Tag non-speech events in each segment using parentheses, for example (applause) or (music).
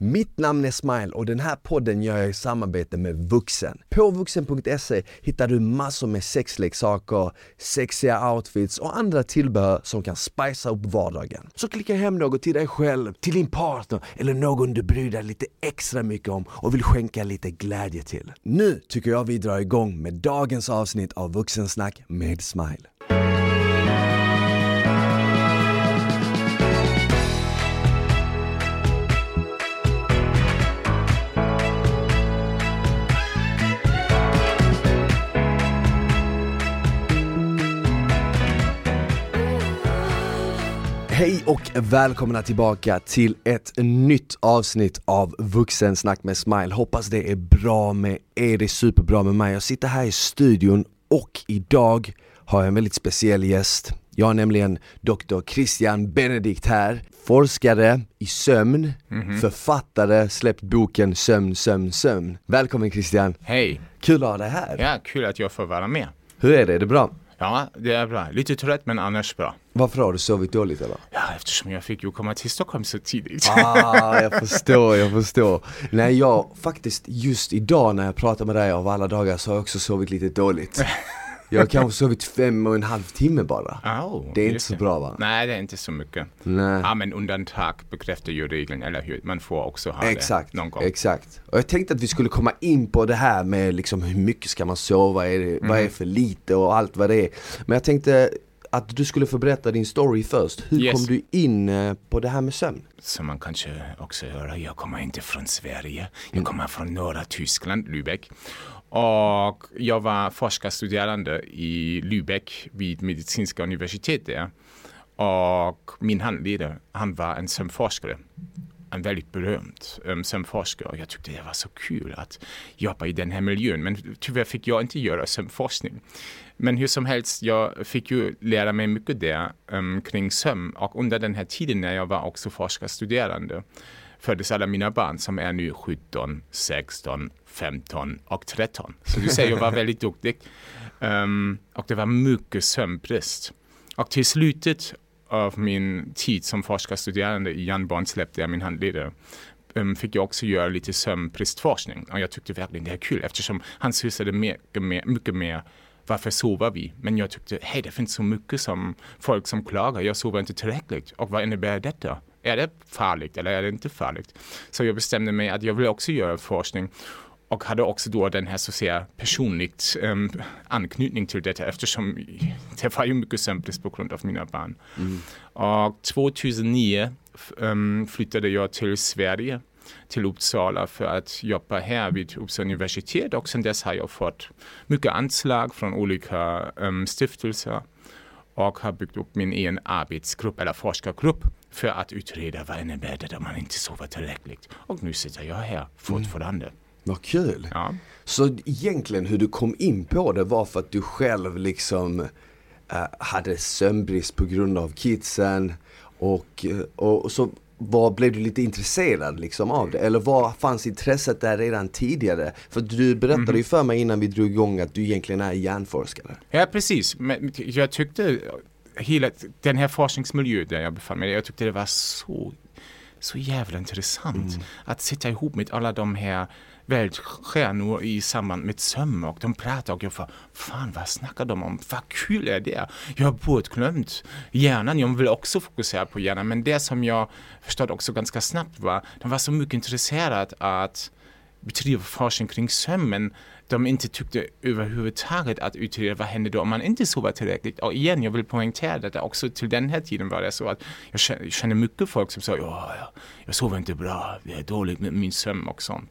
Mitt namn är Smile och den här podden gör jag i samarbete med Vuxen. På vuxen.se hittar du massor med sexleksaker, sexiga outfits och andra tillbehör som kan spicea upp vardagen. Så klicka hem något till dig själv, till din partner eller någon du bryr dig lite extra mycket om och vill skänka lite glädje till. Nu tycker jag vi drar igång med dagens avsnitt av Vuxensnack med Smile. Hej och välkomna tillbaka till ett nytt avsnitt av Vuxensnack med Smile. Hoppas det är bra med er, det är superbra med mig. Jag sitter här i studion och idag har jag en väldigt speciell gäst. Jag har nämligen Dr. Christian Benedikt här, forskare i sömn, författare, släppt boken Sömn, sömn, sömn. Välkommen Christian! Hej! Kul att ha dig här! Ja, kul att jag får vara med. Hur är det? Är det bra? Ja, det är bra. Lite trött men annars bra. Varför har du sovit dåligt eller? Ja, eftersom jag fick ju komma till Stockholm så tidigt. Ah, jag förstår, jag förstår. Nej, jag faktiskt just idag när jag pratar med dig av alla dagar så har jag också sovit lite dåligt. (laughs) Jag har kanske sovit fem och en halv timme bara. Oh, Det är inte så bra va? Nej, det är inte så mycket. Nej. Ja, men undantag bekräftar ju regeln, eller hur? Man får också ha Exakt, det någon gång. exakt. Och jag tänkte att vi skulle komma in på det här med liksom hur mycket ska man sova, är det, vad är för lite och allt vad det är. Men jag tänkte att du skulle få berätta din story först. Hur Yes. kom du in eh, på det här med sömn? Som man kanske också hör, jag kommer inte från Sverige. Mm. Jag kommer från norra Tyskland, Lübeck. Och jag var forskarstuderande i Lübeck vid medicinska universitetet. Och min handledare, han var en sömnforskare. En väldigt berömd um, sömnforskare. Jag tyckte det var så kul att jobba i den här miljön. Men tyvärr fick jag inte göra sömnforskning. Men hur som helst, jag fick ju lära mig mycket där um, kring sömn. Och under den här tiden när jag var också forskarstuderande föddes alla mina barn som är nu 17, 16, 15 och 13. Så du säger jag var (laughs) väldigt duktig. Um, och det var mycket sömnbrist. Och till slutet av min tid som forskarstuderande i Jan Bornslöp, där min handledare, um, fick jag också göra lite sömnbristforskning. Och jag tyckte verkligen det är kul eftersom han sysslade mycket mer, mycket mer varför sover vi? Men jag tyckte, hej det finns så mycket som folk som klagar, jag sover inte tillräckligt. Och vad innebär detta? Är det farligt eller är det inte farligt? Så jag bestämde mig att jag vill också göra forskning och hade också då den här så att säga personligt um, anknytning till detta eftersom det var ju mycket sömnbrist på grund av mina barn. Och 2009 um, flyttade jag till Sverige till Uppsala för att jobba här vid Uppsala universitet och sen dess har jag fått mycket anslag från olika um, stiftelser och har byggt upp min egen arbetsgrupp eller forskargrupp för att utreda vad innebär det om man inte sover tillräckligt. Och nu sitter jag här fortfarande. Vad kul! Ja. Så egentligen hur du kom in på det var för att du själv liksom eh, hade sömnbrist på grund av kidsen och, eh, och, och så var, blev du lite intresserad liksom av det? Eller var fanns intresset där redan tidigare? För du berättade ju för mig innan vi drog igång att du egentligen är hjärnforskare. Ja, precis. Men jag tyckte hela den här forskningsmiljön där jag befann mig, jag tyckte det var så, så jävla intressant att sitta ihop med alla de här världsstjärnor i samband med sömn och de pratar och jag får, fan vad snackar de om? Vad kul är det? Jag har bortglömt hjärnan, jag vill också fokusera på hjärnan men det som jag förstod också ganska snabbt var, de var så mycket intresserade att bedriva forskning kring sömmen de inte tyckte överhuvudtaget att utreda vad händer då om man inte sover tillräckligt. Och igen, jag vill poängtera detta också till den här tiden var det så att jag känner, mycket folk som sa ja, ja, jag sover inte bra, det är dåligt med min sömn och sånt.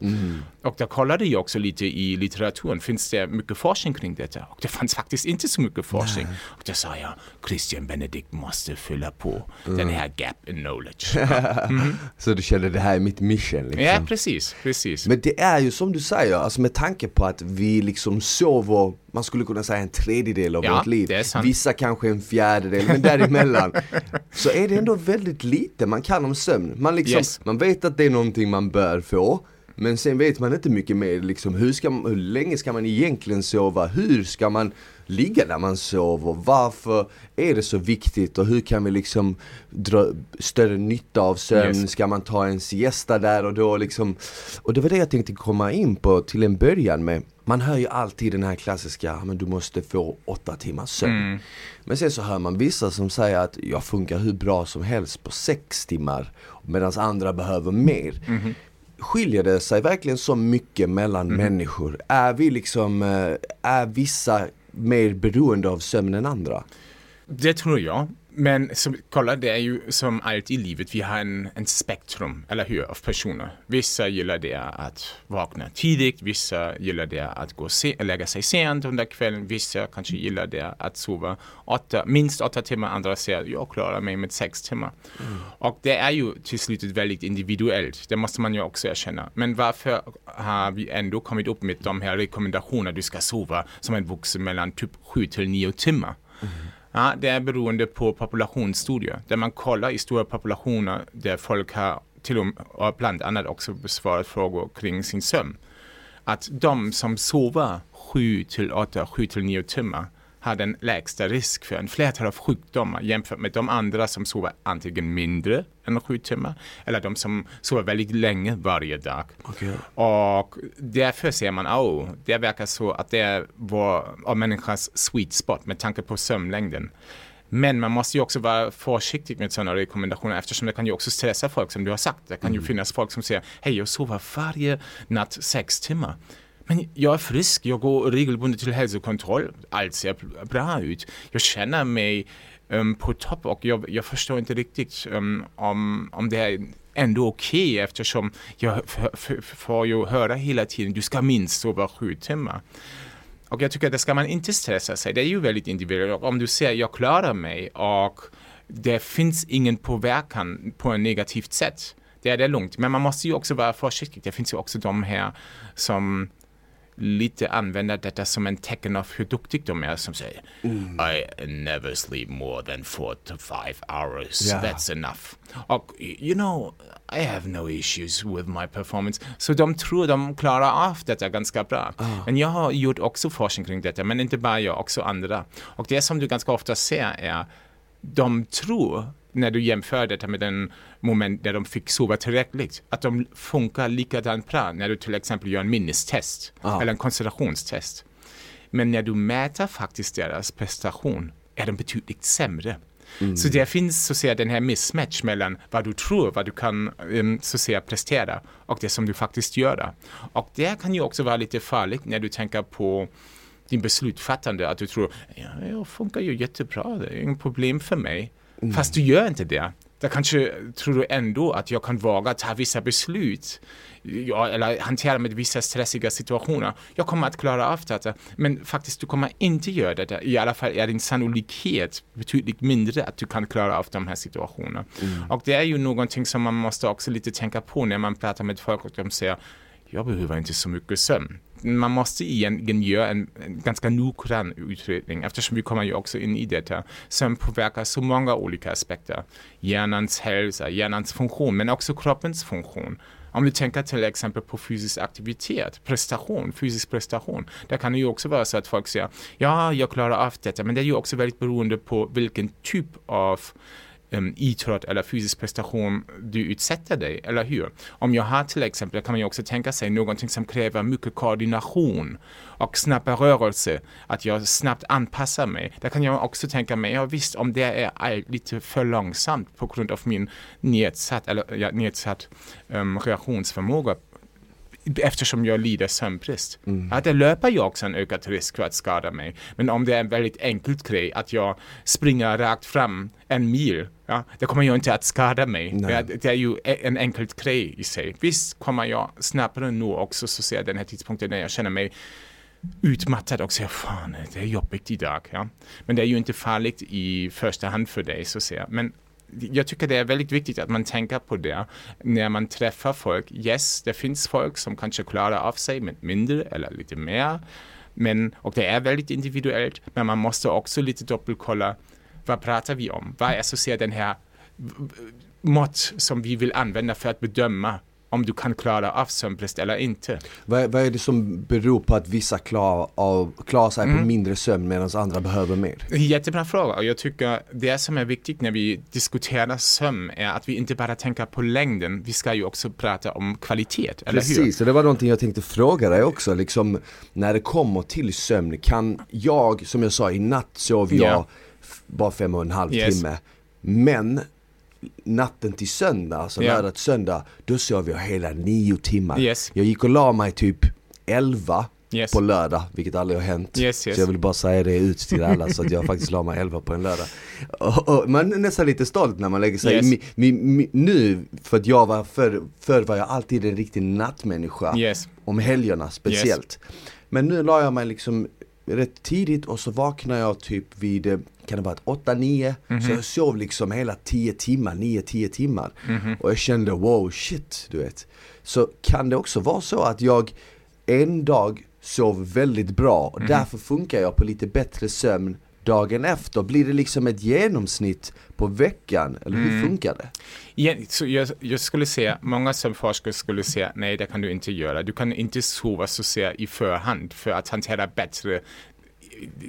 Och där kollade jag också lite i litteraturen, finns det mycket forskning kring detta? Och det fanns faktiskt inte så mycket forskning. Och då sa jag, Christian Benedikt måste fylla på den här gap in knowledge. Ja, (laughs) Så du kände det här är mitt mission liksom? ja precis, precis. Men det är ju som du säger, alltså med tanke på att vi liksom sover, man skulle kunna säga en tredjedel av Ja, vårt liv. Vissa kanske en fjärdedel, men däremellan. (laughs) så är det ändå väldigt lite man kan om sömn. Man, liksom, Yes. man vet att det är någonting man bör få. Men sen vet man inte mycket mer liksom, hur, ska, hur länge ska man egentligen sova? Hur ska man ligga när man sover? Varför är det så viktigt och hur kan vi liksom dra större nytta av sömn? Yes. Ska man ta en siesta där och då liksom? Och det var det jag tänkte komma in på till en början med man hör ju alltid den här klassiska, men du måste få åtta timmars sömn. Mm. Men sen så hör man vissa som säger att jag funkar hur bra som helst på sex timmar medan andra behöver mer. Mm. Skiljer det sig verkligen så mycket mellan mm. människor? Är vi liksom, eh, är vissa mer beroende av sömn än andra? Det tror jag. Men som, kolla, det är ju som allt i livet, vi har en, en spektrum, eller hur, av personer. Vissa gillar det att vakna tidigt, vissa gillar det att gå se, lägga sig sent under kvällen, vissa kanske gillar det att sova åtta, minst åtta timmar, andra säger jag klarar mig med sex timmar. Mm. Och det är ju till slut väldigt individuellt, det måste man ju också erkänna. Men varför har vi ändå kommit upp med de här rekommendationerna, du ska sova som en vuxen mellan typ sju till nio timmar? Mm. Ja, det är beroende på populationsstudier där man kollar i stora populationer där folk har till och med, bland annat också besvarat frågor kring sin sömn. Att de som sover 7 till 8, 7 till 9 timmar har den lägsta risk för en flertal av sjukdomar jämfört med de andra som sover antingen mindre än sju timmar eller de som sover väldigt länge varje dag. Okay. Och därför ser man, oh, det verkar så att det är vår, människans sweet spot med tanke på sömnlängden. Men man måste ju också vara försiktig med sådana rekommendationer eftersom det kan ju också stressa folk som du har sagt. Det kan mm. ju finnas folk som säger, hej jag sover varje natt sex timmar. Men jag är frisk, jag går regelbundet till hälsokontroll, allt ser bra ut. Jag känner mig um, på topp och jag, jag, förstår inte riktigt um, om, om det är ändå okej okay, eftersom jag får ju höra hela tiden du ska minst sova sju timmar. Och jag tycker att det ska man inte stressa sig, det är ju väldigt individuellt. Om du säger jag klarar mig och det finns ingen påverkan på ett negativt sätt, det är det lugnt. Men man måste ju också vara försiktig. Det finns ju också de här som lite använda detta som en tecken av hur duktig de är som säger mm. I never sleep more than four to five hours, yeah. that's enough. Och you know, I have no issues with my performance. Så de tror de klarar av detta ganska bra. Oh. Men jag har gjort också forskning kring detta, men inte bara jag, också andra. Och det som du ganska ofta ser är de tror när du jämför detta med den moment där de fick sova tillräckligt, att de funkar likadant bra när du till exempel gör en minnestest Aha. eller en koncentrationstest. Men när du mäter faktiskt deras prestation är de betydligt sämre. Mm. Så det finns så att säga den här mismatch mellan vad du tror, vad du kan um, så att säga prestera och det som du faktiskt gör. Och det kan ju också vara lite farligt när du tänker på din beslutfattande, att du tror, ja, jag funkar ju jättebra, det är inget problem för mig. Mm. Fast du gör inte det. Där kanske tror du ändå att jag kan våga ta vissa beslut ja, eller hantera med vissa stressiga situationer. Jag kommer att klara av det, men faktiskt du kommer inte göra det. I alla fall är din sannolikhet betydligt mindre att du kan klara av de här situationerna. Mm. Och det är ju någonting som man måste också lite tänka på när man pratar med folk och de säger jag behöver inte så mycket sömn. Man måste egentligen göra en, en ganska noggrann utredning eftersom vi kommer ju också in i detta. som påverkar så många olika aspekter. Hjärnans hälsa, hjärnans funktion men också kroppens funktion. Om du tänker till exempel på fysisk aktivitet, prestation, fysisk prestation. Där kan det ju också vara så att folk säger ja, jag klarar av detta, men det är ju också väldigt beroende på vilken typ av um, idrott eller fysisk prestation du utsätter dig, eller hur? Om jag har till exempel, kan man ju också tänka sig någonting som kräver mycket koordination och snabba rörelse, att jag snabbt anpassar mig. Där kan jag också tänka mig, ja visst, om det är lite för långsamt på grund av min nedsatt, eller, ja, nedsatt um, reaktionsförmåga eftersom jag lider sömnbrist. Mm. Ja, det löper jag också en ökad risk för att skada mig. Men om det är en väldigt enkelt grej, att jag springer rakt fram en mil, ja, det kommer ju inte att skada mig. Det, det, är ju e- en enkelt grej i sig. Visst kommer jag snabbare nå också så ser den här tidpunkten när jag känner mig utmattad och säger fan det är jobbigt idag. Ja. Men det är ju inte farligt i första hand för dig så att säga. Men jag tycker det är väldigt viktigt att man tänker på det när man träffar folk. Yes, det finns folk som kanske klarar av sig med mindre eller lite mer. Men, och det är väldigt individuellt, men man måste också lite dubbelkolla vad pratar vi om? Vad är så att säga den här mått som vi vill använda för att bedöma om du kan klara av sömnbrist eller inte. Vad, vad är det som beror på att vissa klarar, av, klarar sig Mm. på mindre sömn medan andra behöver mer? Jättebra fråga och jag tycker det som är viktigt när vi diskuterar sömn är att vi inte bara tänker på längden, vi ska ju också prata om kvalitet, eller hur? Precis, och det var någonting jag tänkte fråga dig också, liksom när det kommer till sömn, kan jag, som jag sa i natt sov jag Ja. f- bara fem och en halv Yes. timme, men natten till söndag, alltså Ja. lördag till söndag, då sov jag hela nio timmar. Yes. Jag gick och la mig typ elva Yes. på lördag, vilket aldrig har hänt. Yes. Så jag vill bara säga det ut till alla så att jag faktiskt la mig elva på en lördag. Och, och man är nästan lite stolt när man lägger sig mi, mi, mi, Nu, för att jag var förr, förr var jag alltid en riktig nattmänniska. Om helgerna speciellt. Men nu la jag mig liksom rätt tidigt och så vaknade jag typ vid, eh, kan det vara ett 8-9? Mhm. Så jag sov liksom hela 10 timmar, 9-10 timmar. Mhm. Och jag kände wow shit, du vet. Så kan det också vara så att jag en dag sov väldigt bra och därför funkar jag på lite bättre sömn dagen efter. Blir det liksom ett genomsnitt på veckan? Eller hur funkar det? Ja, så jag, jag skulle säga, många sömnforskare skulle säga nej det kan du inte göra. Du kan inte sova så säga i förhand för att hantera bättre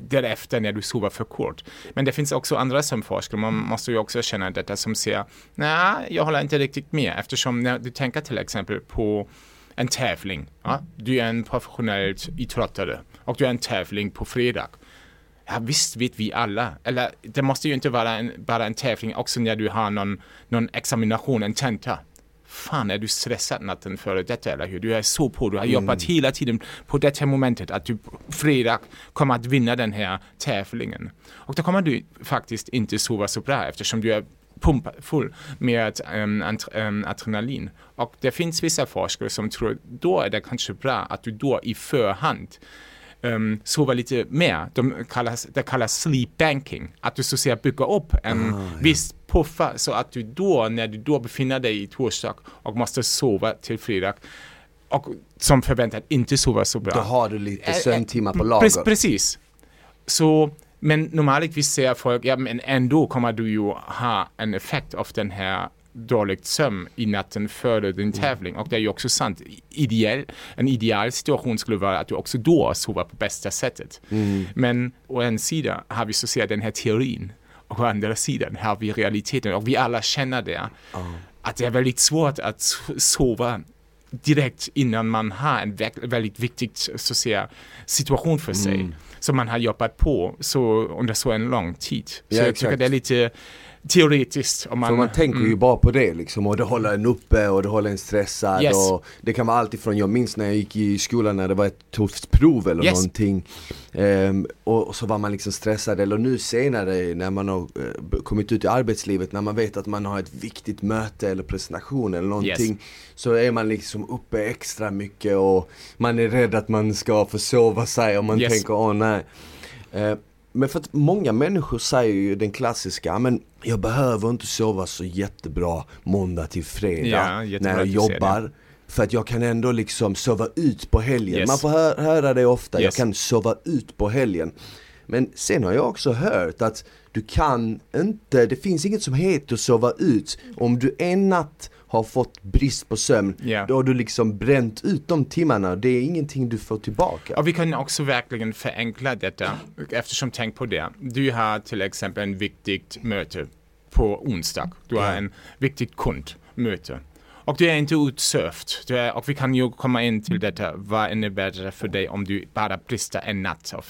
därefter när du sover för kort. Men det finns också andra sömnforskare, man måste ju också känna detta som säger nej, jag håller inte riktigt med eftersom när du tänker till exempel på en tävling. Ja? Du är en professionell idrottare och du är en tävling på fredag. Ja visst vet vi alla, eller det måste ju inte vara en, bara en tävling också när du har någon, någon examination, en tenta. Fan är du stressad natten före detta eller hur? Du är så på, du har jobbat hela tiden på det här momentet att du fredag kommer att vinna den här tävlingen. Och då kommer du faktiskt inte sova så bra eftersom du är pumpad full med um, um, adrenalin. Och det finns vissa forskare som tror då är det kanske bra att du då i förhand um, sova lite mer. De kallas, det kallas sleep banking. Att du så att säga bygger upp en Ah, viss puffer så att du då, när du då befinner dig i torsdag och måste sova till fredag och som förväntat inte sova så bra. Då har du lite sömntimmar på lager. Precis. Så, men normalt säger folk, ja men ändå kommer du ju ha en effekt av den här dåligt sömn i natten före din tävling. Och det är ju också sant. Ideal, en ideal situation skulle vara att du också då sover på bästa sättet. Men å en sida har vi så att säga den här teorin. Och å andra sidan har vi realiteten. Och vi alla känner det. Att det är väldigt svårt att so- sova direkt innan man har en vä- väldigt viktig så säga, situation för sig. Som man har jobbat på så, under så en lång tid. Så Ja, jag exakt. tycker det är lite teoretiskt. Om man, För man tänker ju bara på det liksom och det håller en uppe och det håller en stressad Yes. och det kan vara allt ifrån, jag minns när jag gick i skolan när det var ett tufft prov eller Yes. någonting Ehm, och, och så var man liksom stressad eller nu senare när man har eh, kommit ut i arbetslivet när man vet att man har ett viktigt möte eller presentation eller någonting Så är man liksom uppe extra mycket och man är rädd att man ska försova sig och man Yes. tänker åh nej Eh, men för att många människor säger ju den klassiska, men jag behöver inte sova så jättebra måndag till fredag Ja, när jag jobbar. För att jag kan ändå liksom sova ut på helgen. Yes. Man får hö- höra det ofta, jag Yes. kan sova ut på helgen. Men sen har jag också hört att du kan inte, det finns inget som heter att sova ut. Om du en natt har fått brist på sömn, Ja. då har du liksom bränt ut de timmarna. Det är ingenting du får tillbaka. Och vi kan också verkligen förenkla detta eftersom tänk på det. Du har till exempel en viktigt möte på onsdag. Du har en viktigt kundmöte. Och du är inte utsövd. Och vi kan ju komma in till detta. Vad innebär det för dig om du bara brister en natt av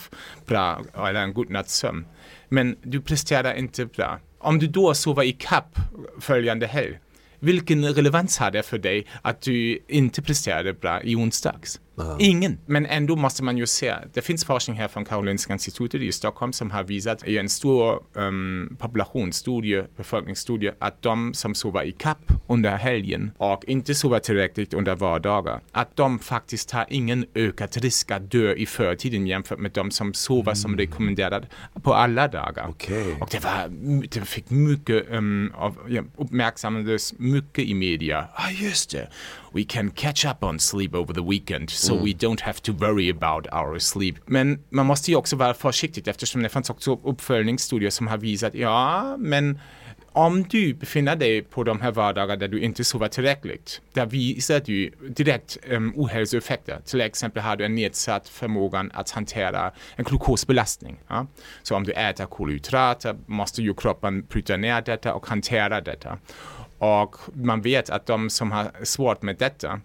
bra eller en god natts sömn? Men du presterar inte bra. Om du då sover i kapp följande helg. Vilken relevans har det för dig att du inte presterade bra i onsdags? Ingen. Men ändå måste man ju se, det finns forskning här från Karolinska institutet i Stockholm som har visat i en stor um, populationsstudie, befolkningsstudie, att de som sover i kapp under helgen och inte sover tillräckligt under vardagar, att de faktiskt har ingen ökad risk att dö i förtiden jämfört med de som sover som rekommenderat på alla dagar. Okej. Och det, var, det fick mycket, um, av, ja, uppmärksammades mycket i media. Ah, just det. We can catch up on sleep over the weekend so we don't have to worry about our sleep. Men man måste ju också vara försiktig eftersom det fanns också uppföljningsstudier som har visat, ja, men om du befinner dig på de här vardagar där du inte sover tillräckligt, där visar du direkt um, ohälsoeffekter. Till exempel har du en nedsatt förmåga att hantera en glukosbelastning. Ja? Så om du äter kolhydrater måste ju kroppen bryta ner detta och hantera detta. Och man vet att de som har svårt med detta,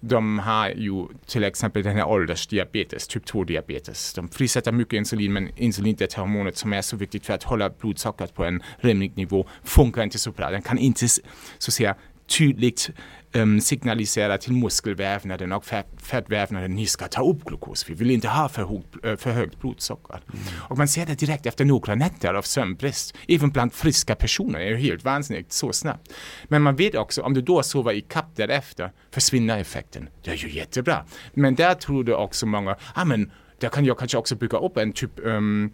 de har ju till exempel den här åldersdiabetes, typ 2-diabetes. De frisätter mycket insulin, men insulin är hormonet som är så viktigt för att hålla blodsockret på en rimlig nivå, funkar inte så bra. Den kan inte så att säga tydligt um, signalisera till muskelvävnaden och fettvävnaden, ni ska ta upp glukos, vi vill inte ha för, hög, äh, för högt blodsocker. Mm. Och man ser det direkt efter några nätter av sömnbrist. Även bland friska personer är det helt vansinnigt så snabbt. Men man vet också, om du då sover i kapp därefter, försvinner effekten. Det är ju jättebra. Men där tror du också många, ah, men där kan jag kanske också bygga upp en typ, um,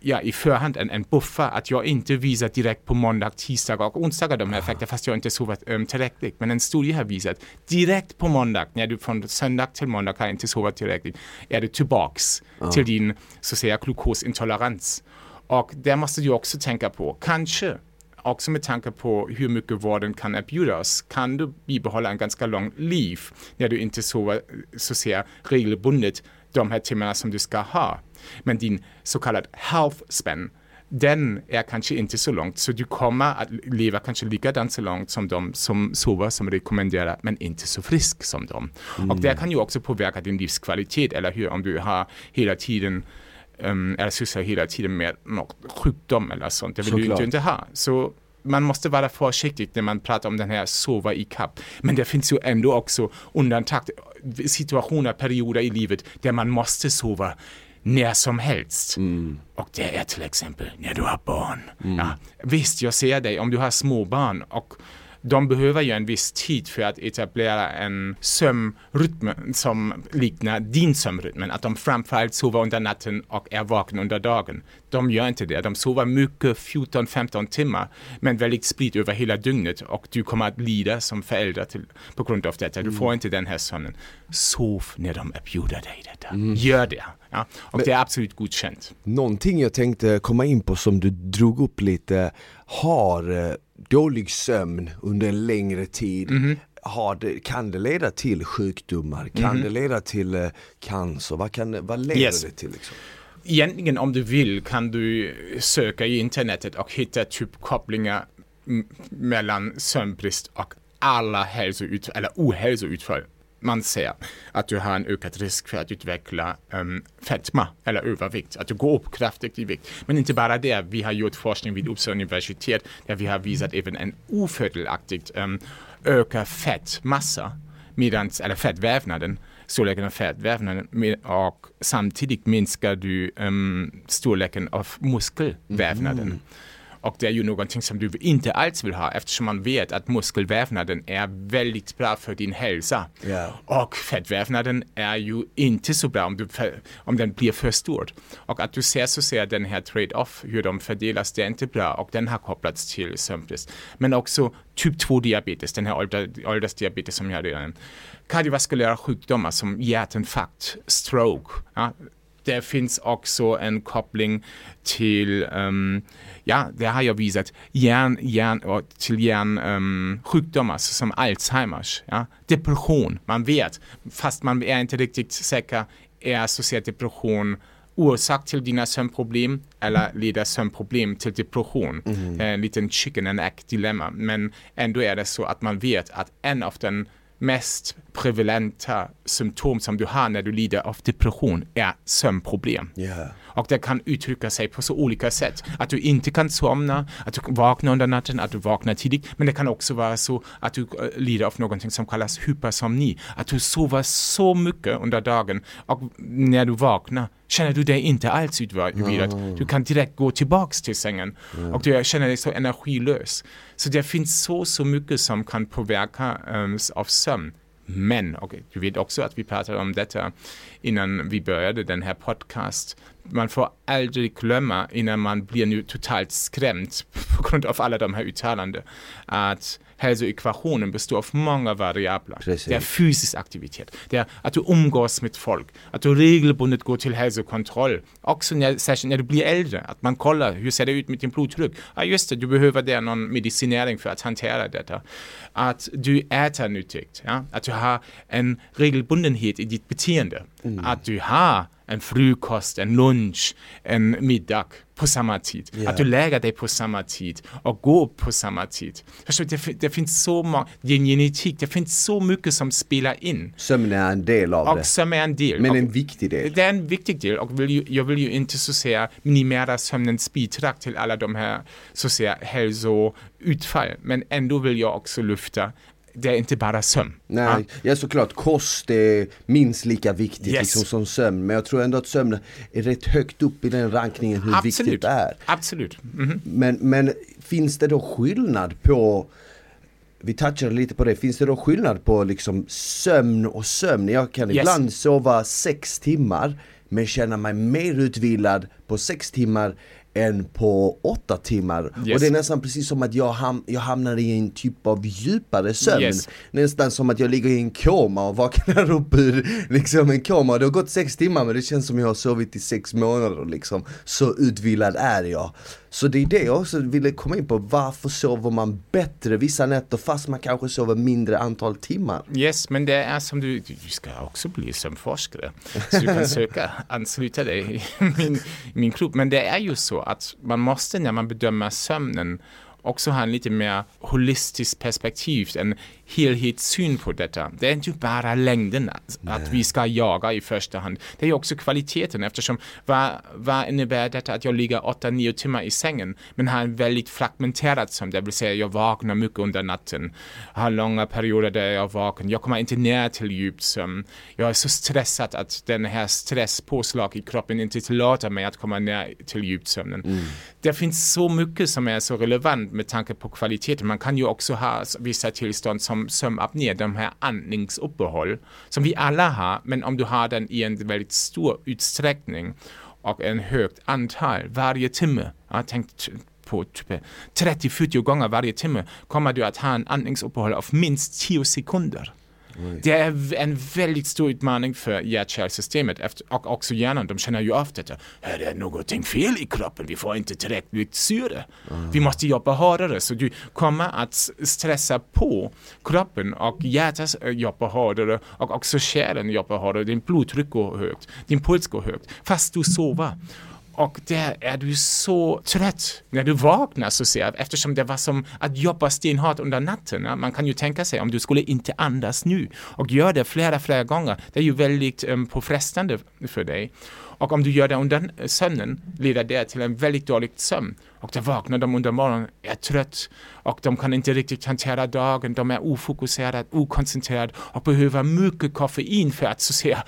ja i förhand en, en buffer, att jag inte visar direkt på måndag, tisdag och onsdag de här effekterna fast jag inte sovit um, tillräckligt. Men en studie har visat direkt på måndag, när du från söndag till måndag har inte sovit tillräckligt, är du tillbaks ja. till din så att säga glukosintolerans. Och där måste du också tänka på, kanske också med tanke på hur mycket vården kan erbjuda oss, kan du bibehålla en ganska lång liv när du inte sover så att säga regelbundet de här timmarna som du ska ha. Men din så kallad health span, den är kanske inte så långt, så du kommer att leva kanske likadant så långt som de som sover som rekommenderar, men inte så frisk som de. Mm. Och det kan ju också påverka din livskvalitet, eller hur? Om du har hela tiden um, eller sysslar hela tiden med något sjukdom eller sånt, det vill Såklart. du inte ha. Så man måste vara försiktig när man pratar om den här sova i kapp. Men det finns ju ändå också undantag, situationer, perioder i livet där man måste sova när som helst. Mm. Och det är till exempel när du har barn. Mm. Ja, visst, jag ser dig om du har små barn och de behöver ju en viss tid för att etablera en sömnrytm som liknar din sömnrytm. Att de framförallt sover under natten och är vakna under dagen. De gör inte det. De sover mycket, 14-15 timmar, men väldigt spritt över hela dygnet och du kommer att lida som förälder till, på grund av detta. Du får mm. inte den här sömnen. Sov när de erbjuder dig detta. Mm. Gör det. Ja, och men, det är absolut godkänt. Någonting jag tänkte komma in på som du drog upp lite, har eh, dålig sömn under en längre tid mm. det, kan det leda till sjukdomar? Kan mm. det leda till eh, cancer? Vad, kan, vad leder yes. det till? Liksom? Egentligen om du vill kan du söka i internetet och hitta typ kopplingar mellan sömnbrist och alla hälsoutfall, eller ohälsoutfall man ser att du har en ökad risk för att utveckla um, fetma eller övervikt, att du går upp kraftigt i vikt. Men inte bara det, vi har gjort forskning vid Uppsala universitet där vi har visat även en ofördelaktigt um, ökad fettmassa, medans, eller fettvävnaden, storleken av fettvävnaden och samtidigt minskar du um, storleken av muskelvävnaden. Mm. Och det är ju någonting som du inte alls vill ha eftersom man vet att muskelvävnaden är väldigt bra för din hälsa. Yeah. Och fettvävnaden är ju inte så bra om, du, om den blir för stor. Och att du ser så ser den här trade-off, hur de fördelas, det är inte bra och den har kopplats till sömnbrist. Men också typ 2 diabetes, den här åldersdiabetes som jag redan Kardiovaskulära sjukdomar som hjärtinfarkt, stroke. Ja, det finns också en koppling till, um, ja, det har jag visat, hjärn, hjärn, till hjärnsjukdomar um, som Alzheimers, ja, depression, man vet, fast man är inte riktigt säker, är associerad depression orsak till dina sömnproblem eller leder sömnproblem till depression. Mm. En liten chicken and egg dilemma. Men ändå är det så att man vet att en av den mest prevalenta symptom som du har när du lider av depression är sömnproblem. Yeah. Och det kan uttrycka sig på så olika sätt. Att du inte kan somna, att du vaknar under natten, att du vaknar tidigt. Men det kan också vara så att du eh, lider av någonting som kallas hypersomni. Att du sover så mycket under dagen och när du vaknar känner du dig inte alls utvilad. Mm. Du kan direkt gå tillbaks till sängen mm. och du känner dig så energilös. Så det finns så, så mycket som kan påverka um, av sömn. Men, och du vet också att vi pratade om detta innan vi började den här podcast. Man får aldrig glömma innan man blir nu totalt skrämd (laughs) på grund av alla de här uttalanden att hälsoekvationen består av många variabler. Precis. Det är fysisk aktivitet, det är att du umgås med folk, att du regelbundet går till hälsokontroll. Också när, särskilt när du blir äldre, att man kollar hur ser det ut med din blodtryck. Ja just det, du behöver där någon medicinering för att hantera detta. Att du äter nyttigt, ja? att du har en regelbundenhet i ditt beteende. Att du har en frukost, en lunch, en middag på samma tid. Ja. Att du lägger dig på samma tid och går på samma tid. Förstår, du? det, det finns så många, din genetik, det finns så mycket som spelar in. Sömn är en del av Och det. som är en del. Men och, en viktig del. det är en viktig del och vill ju, jag vill ju inte så säga minimera sömnens bidrag till alla de här så säga hälsoutfall. Men ändå vill jag också lyfta, det är inte bara sömn. Nej, ja såklart kost är minst lika viktigt Yes. liksom, som sömn. Men jag tror ändå att sömn är rätt högt upp i den rankningen hur viktigt Absolut. det är. Absolut. Mhm. Men, men finns det då skillnad på vi touchade lite på det, finns det då skillnad på liksom sömn och sömn? Jag kan Yes. ibland sova sex timmar men känna mig mer utvilad på sex timmar än på åtta timmar. Yes. Och det är nästan precis som att jag, ham jag hamnar i en typ av djupare sömn. Yes. Nästan som att jag ligger i en koma och vaknar (laughs) upp ur liksom en koma. Det har gått sex timmar men det känns som jag har sovit i sex månader liksom. Så utvilad är jag. Så det är det jag också ville komma in på. Varför sover man bättre vissa nätter fast man kanske sover mindre antal timmar? Yes, men det är som du, du ska också bli sömnforskare. Så du kan (laughs) söka, ansluta dig i min, min klubb. Men det är ju så att man måste när man bedömer sömnen också ha en lite mer holistiskt perspektiv, en helhetssyn på detta. Det är inte bara längden att, att vi ska jaga i första hand. Det är också kvaliteten eftersom vad, vad innebär detta att jag ligger 8-9 timmar i sängen men har en väldigt fragmenterad sömn, det vill säga jag vaknar mycket under natten, har långa perioder där jag är vaken, jag kommer inte ner till djupsömn, jag är så stressad att den här stresspåslag i kroppen inte tillåter mig att komma ner till djupsömnen. Det finns så mycket som är så relevant med tanke på kvaliteten. Man kan ju också ha vissa tillstånd som sömnapné, de här andningsuppehåll, som vi alla har, men om du har den i en väldigt stor utsträckning och en högt antal varje timme, jag tänkt på typ 30-40 gånger varje timme kommer du att ha en andningsuppehåll av minst 10 sekunder. Det är en väldigt stor utmaning för hjärt-kärlsystemet och också hjärnan. De känner ju av detta. Här är någonting fel i kroppen, vi får inte tillräckligt syre. Vi måste jobba hårdare. Så du kommer att stressa på kroppen och hjärtat eh, jobbar hårdare och också kärlen jobbar hårdare. Din blodtryck går högt, din puls går högt, fast du sover. Och där är du så trött när du vaknar så ser jag, eftersom det var som att jobba stenhårt under natten. Ja? Man kan ju tänka sig om du skulle inte andas nu och gör det flera, flera gånger. Det är ju väldigt um, påfrestande för dig. Och om du gör det under sömnen leder det till en väldigt dålig sömn. Och då vaknar de under morgonen, är trött och de kan inte riktigt hantera dagen, de är ofokuserade, okoncentrerade och behöver mycket koffein för att så säga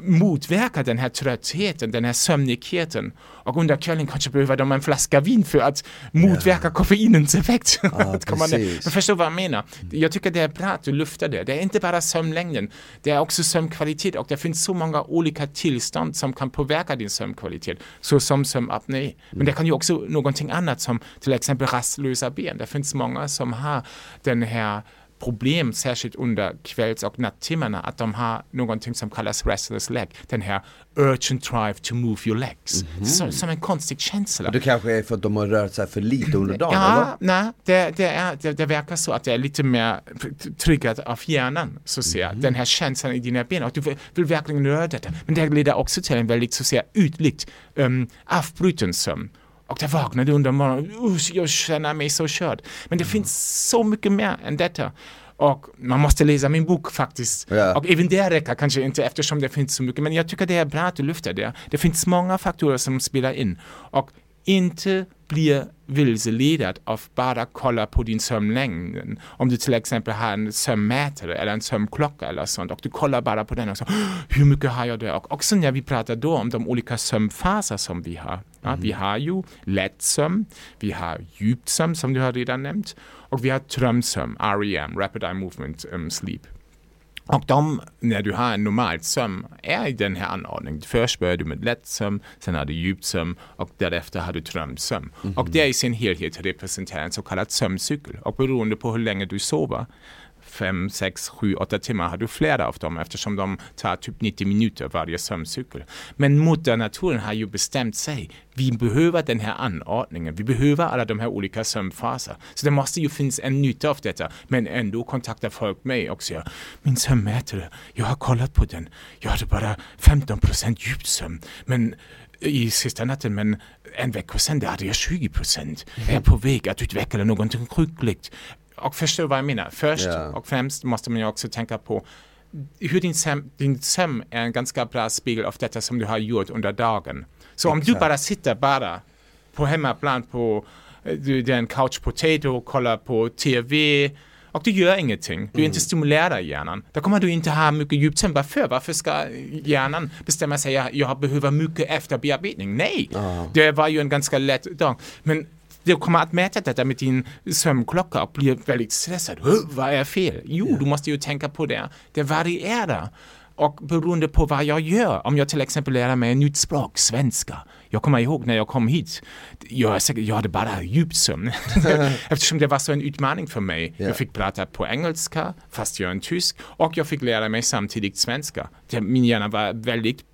motverka den här tröttheten, den här sömnigheten. Och under kvällen kanske behöver de en flaska vin för att motverka koffeinens effekt. (laughs) Att komma ner. precis. Men förstår vad jag menar? Jag tycker det är bra att du lyfter det. Det är inte bara sömnlängden, det är också sömnkvalitet och det finns så många olika tillstånd som kan påverka din sömnkvalitet, såsom sömnapné. Men det kan ju också någonting annat som till exempel rastlösa ben. Det finns många som har den här problem, särskilt under kvälls och nattimmarna, att de har någonting som kallas restless leg, den här urgent drive to move your legs. Så, som en konstig känsla. Det kanske är för att de har rört sig för lite under dagen Ja, eller? nej, det, det, är, det, det verkar så att det är lite mer triggat av hjärnan, så att säga. Den här känslan i dina ben och du vill, vill verkligen röra detta. Men det leder också till en väldigt, så att säga, ytligt um, avbruten sömn. Och där vaknar du under morgonen, jag känner mig så körd. Men det finns så mycket mer än detta. Och man måste läsa min bok faktiskt. Ja. Och även det räcker kanske inte eftersom det finns så mycket. Men jag tycker det är bra att du lyfter det. Det finns många faktorer som spelar in. Och inte blir vilseledad av bara kolla på din sömnlängd. Om du till exempel har en sömnmätare eller en sömnklocka eller sånt och du kollar bara på den och så hur mycket har jag det? Och också när vi pratar då om de olika sömnfaser som vi har. Ja, Vi har ju lättsömn, vi har djupsömn som du har redan nämnt och vi har drömsömn, REM, Rapid Eye Movement um, Sleep. Och de, när du har en normal sömn, är i den här anordningen. Först börjar du med lätt sömn, sen har du djup sömn och därefter har du drömsömn. Mm -hmm. Och det i sin helhet representerar en så kallad sömncykel. Och beroende på hur länge du sover fem, sex, sju, åtta timmar har du flera av dem eftersom de tar typ 90 minuter varje sömncykel. Men moder naturen har ju bestämt sig. Vi behöver den här anordningen. Vi behöver alla de här olika sömnfaser. Så det måste ju finnas en nytta av detta. Men ändå kontaktar folk mig och säger min sömnmätare, jag har kollat på den. Jag hade bara 15 procent djupsömn. Men i sista natten, men en vecka sedan hade jag 20 procent. Jag är på väg att utveckla någonting sjukligt och förstå vad jag menar. Först yeah. och främst måste man ju också tänka på hur din sömn, din sömn är en ganska bra spegel av detta som du har gjort under dagen. Så om du bara sitter bara på hemmaplan på eh, den couch potato, kollar på TV och du gör ingenting, du mm. inte stimulerar hjärnan, då kommer du inte ha mycket djupsömn. Varför? Varför ska hjärnan bestämma sig att jag behöver mycket efterbearbetning? Nej, uh. det var ju en ganska lätt dag. Men du kommer att mäta detta med din sömnklocka och blir väldigt stressad. Vad är fel? Jo, du måste ju tänka på det. Det varierar. Och beroende på vad jag gör, om jag till exempel lär mig ett nytt språk, svenska. Jag kommer ihåg när jag kom hit, jag, jag hade bara djupsömn. (laughs) Eftersom det var så en utmaning för mig. Yeah. Jag fick prata på engelska, fast jag är en tysk, och jag fick lära mig samtidigt svenska. Min hjärna var väldigt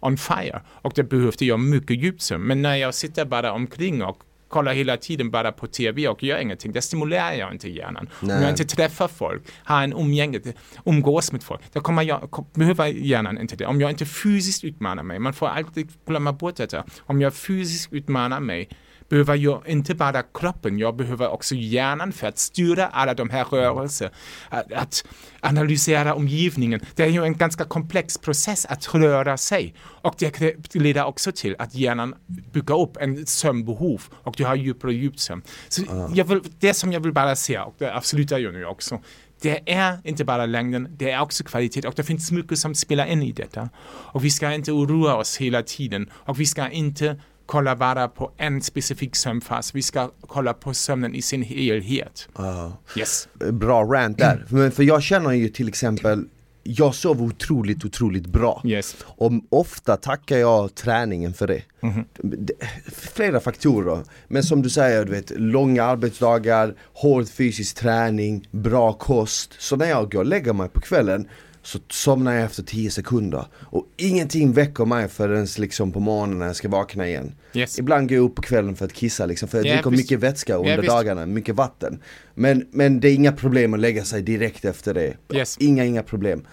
on fire och det behövde jag mycket djupsömn. Men när jag sitter bara omkring och kollar hela tiden bara på TV och gör ingenting, det stimulerar jag inte hjärnan. Nej. Om jag inte träffar folk, har en umgänge, umgås med folk, då kommer jag, behöver hjärnan inte det. Om jag inte fysiskt utmanar mig, man får alltid glömma bort detta. Om jag fysiskt utmanar mig, behöver jag inte bara kroppen, jag behöver också hjärnan för att styra alla de här rörelserna. Att, att, analysera omgivningen. Det är ju en ganska komplex process att röra sig. Och det leder också till att hjärnan bygger upp en sömnbehov och du har djupare djupsömn. Så jag vill, det som jag vill bara säga, och det avslutar jag nu också, det är inte bara längden, det är också kvalitet och det finns mycket som spelar in i detta. Och vi ska inte oroa oss hela tiden och vi ska inte kolla bara på en specifik sömnfas. Vi ska kolla på sömnen i sin helhet. Uh, yes. Bra rant där. Mm. Men för jag känner ju till exempel jag sover otroligt, otroligt bra. Yes. Och ofta tackar jag träningen för det. Mm -hmm. Flera faktorer. Men som du säger, du vet, långa arbetsdagar, hård fysisk träning, bra kost. Så när jag går och lägger mig på kvällen så somnar jag efter 10 sekunder. Och ingenting väcker mig förrän liksom på morgonen när jag ska vakna igen. Yes. Ibland går jag upp på kvällen för att kissa liksom, för jag yeah, dricker mycket vätska under yeah, dagarna, mycket vatten. Men, men det är inga problem att lägga sig direkt efter det. Yes. Inga, inga problem.